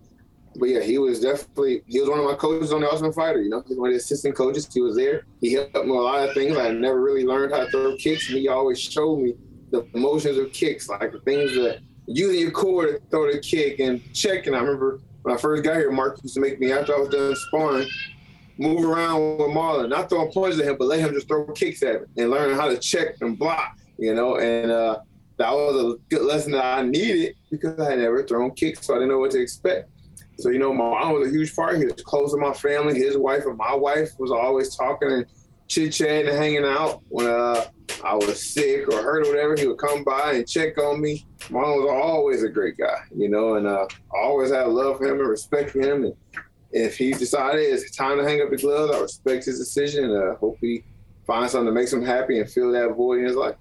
But yeah, he was definitely he was one of my coaches on the Ultimate Fighter. You know, he's one of the assistant coaches. He was there. He helped me with a lot of things. I never really learned how to throw kicks, and he always showed me the motions of kicks, like the things that using your core to throw the kick and check. And I remember when I first got here, Mark used to make me after I was done sparring, move around with Marlon, not throwing punches at him, but let him just throw kicks at him and learn how to check and block, you know. And uh, that was a good lesson that I needed because I had never thrown kicks, so I didn't know what to expect. So, you know, my Marlon was a huge part. He was close to my family. His wife and my wife was always talking and chit chatting hanging out. When uh, I was sick or hurt or whatever, he would come by and check on me. Mom was always a great guy, you know, and uh, I always had love for him and respect for him. And if he decided it's time to hang up the gloves, I respect his decision and uh, hope he finds something that makes him happy and fill that void in his life.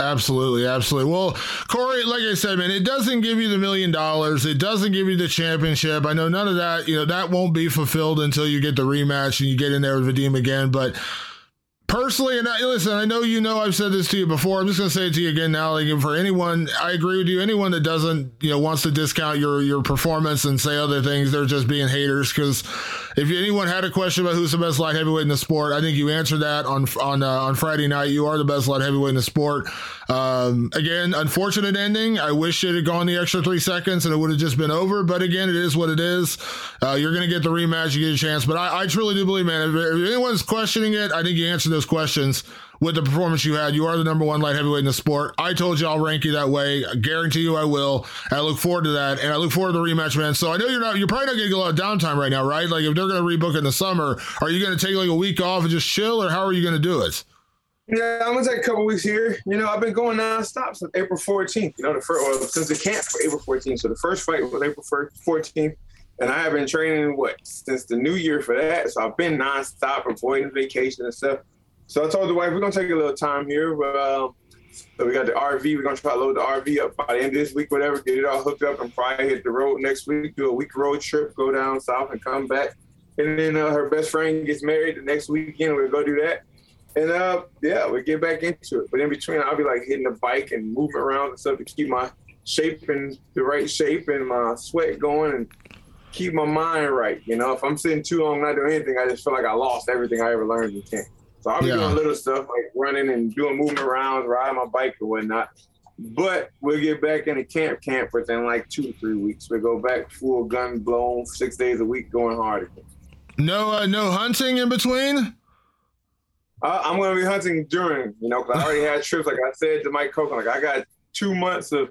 Absolutely, absolutely. Well, Corey, like I said, man, it doesn't give you the million dollars. It doesn't give you the championship. I know none of that, you know, that won't be fulfilled until you get the rematch and you get in there with Vadim again. But personally, and I, listen, I know you know I've said this to you before. I'm just going to say it to you again now. Like for anyone, I agree with you. Anyone that doesn't, you know, wants to discount your your performance and say other things, they're just being haters. Because if anyone had a question about who's the best light heavyweight in the sport, I think you answered that on on uh, on Friday night. You are the best light heavyweight in the sport. Um, again, unfortunate ending. I wish it had gone the extra three seconds and it would have just been over. But again, it is what it is. Uh, you're going to get the rematch. You get a chance. But I, I truly do believe, man, if, if anyone's questioning it, I think you answered those questions with the performance you had. You are the number one light heavyweight in the sport. I told you I'll rank you that way. I guarantee you I will. I look forward to that, and I look forward to the rematch, man. So I know you're not. You're probably not getting a lot of downtime right now, right? Like if they're going to rebook in the summer, are you going to take like a week off and just chill, or how are you going to do it? Yeah, I'm gonna take a couple weeks here. You know, I've been going nonstop since April 14th. You know, the first well, since the camp for April 14th. So the first fight was April 14th, and I have been training what since the new year for that. So I've been nonstop, avoiding vacation and stuff. So I told the wife we're gonna take a little time here. But, um, so we got the RV. We're gonna try to load the RV up by the end of this week, whatever. Get it all hooked up and probably hit the road next week. Do a week road trip, go down south and come back. and then uh, her best friend gets married the next weekend. We'll go do that, and uh, yeah, we get back into it. But in between, I'll be like hitting the bike and moving around and stuff to keep my shape in the right shape and my sweat going and keep my mind right. You know, if I'm sitting too long not doing anything, I just feel like I lost everything I ever learned in camp. So I'll be yeah. doing little stuff like running and doing movement around, riding my bike or whatnot. But we'll get back into camp camp within like two or three weeks. We'll go back full gun blown, six days a week, going hard again. No, uh, no hunting in between. Uh, I'm going to be hunting during, you know, because I already had trips. Like I said to Mike Kogan, like I got two months of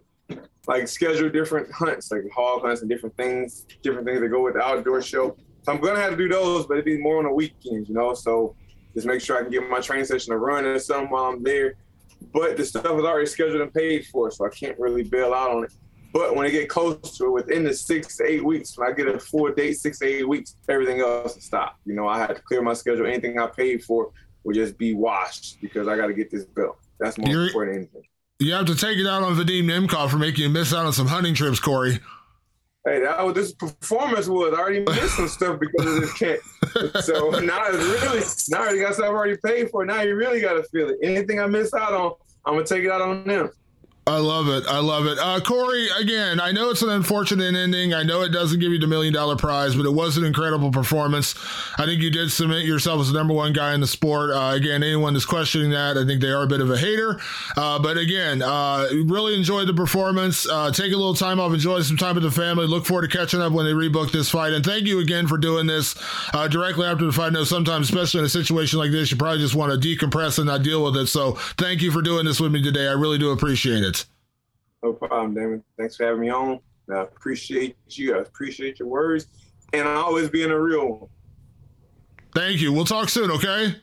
like schedule different hunts, like hog hunts and different things, different things that go with the outdoor show. So I'm gonna have to do those, but it'd be more on the weekends, you know. So just make sure I can get my training session to run or something while I'm there. But the stuff is already scheduled and paid for, so I can't really bail out on it. But when I get close to it, within the six to eight weeks, when I get a full date, six to eight weeks, everything else will stop. You know, I had to clear my schedule. Anything I paid for would just be washed because I got to get this bill. That's more You're, important than anything. You have to take it out on Vadim Nemkov for making you miss out on some hunting trips, Corey. Hey, that was this performance was I already missed some stuff because of this camp. so now it's really now I already got stuff already paid for. Now you really got to feel it. Anything I miss out on, I'm gonna take it out on them. I love it. I love it. Uh, Corey, again, I know it's an unfortunate ending. I know it doesn't give you the million dollar prize, but it was an incredible performance. I think you did submit yourself as the number one guy in the sport. Uh, again, anyone that's questioning that, I think they are a bit of a hater. Uh, but again, uh, really enjoyed the performance. Uh, take a little time off, enjoy some time with the family. Look forward to catching up when they rebook this fight. And thank you again for doing this uh, directly after the fight. I know sometimes, especially in a situation like this, you probably just want to decompress and not deal with it. So thank you for doing this with me today. I really do appreciate it. No problem, Damon. Thanks for having me on. I appreciate you. I appreciate your words, and I always being a real one. Thank you. We'll talk soon, okay?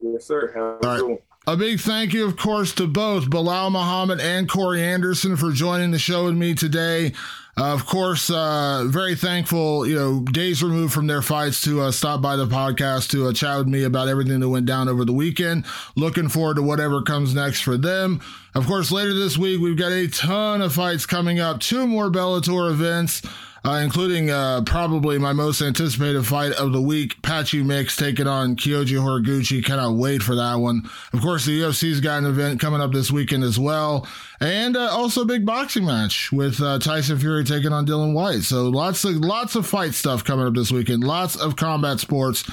Yes, sir. Have a right. A big thank you, of course, to both Belal Muhammad and Corey Anderson for joining the show with me today. Uh, of course, uh, very thankful, you know, days removed from their fights to uh, stop by the podcast to uh, chat with me about everything that went down over the weekend. Looking forward to whatever comes next for them. Of course, later this week, we've got a ton of fights coming up, two more Bellator events uh, including uh, probably my most anticipated fight of the week, Patchy Mix taking on Kyoji Horiguchi. Cannot wait for that one. Of course, the UFC's got an event coming up this weekend as well. And uh, also a big boxing match with uh, Tyson Fury taking on Dillian Whyte. So lots of lots of fight stuff coming up this weekend. Lots of combat sports.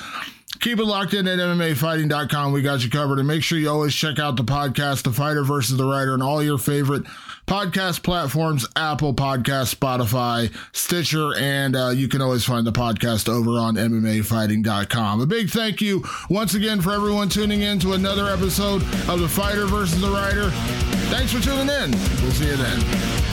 Keep it locked in at MMAfighting.com. We got you covered. And make sure you always check out the podcast, The Fighter versus the Writer, and all your favorite podcast platforms Apple Podcast, Spotify, Stitcher, and uh, you can always find the podcast over on MMAfighting.com. A big thank you once again for everyone tuning in to another episode of The Fighter versus the Writer. Thanks for tuning in. We'll see you then.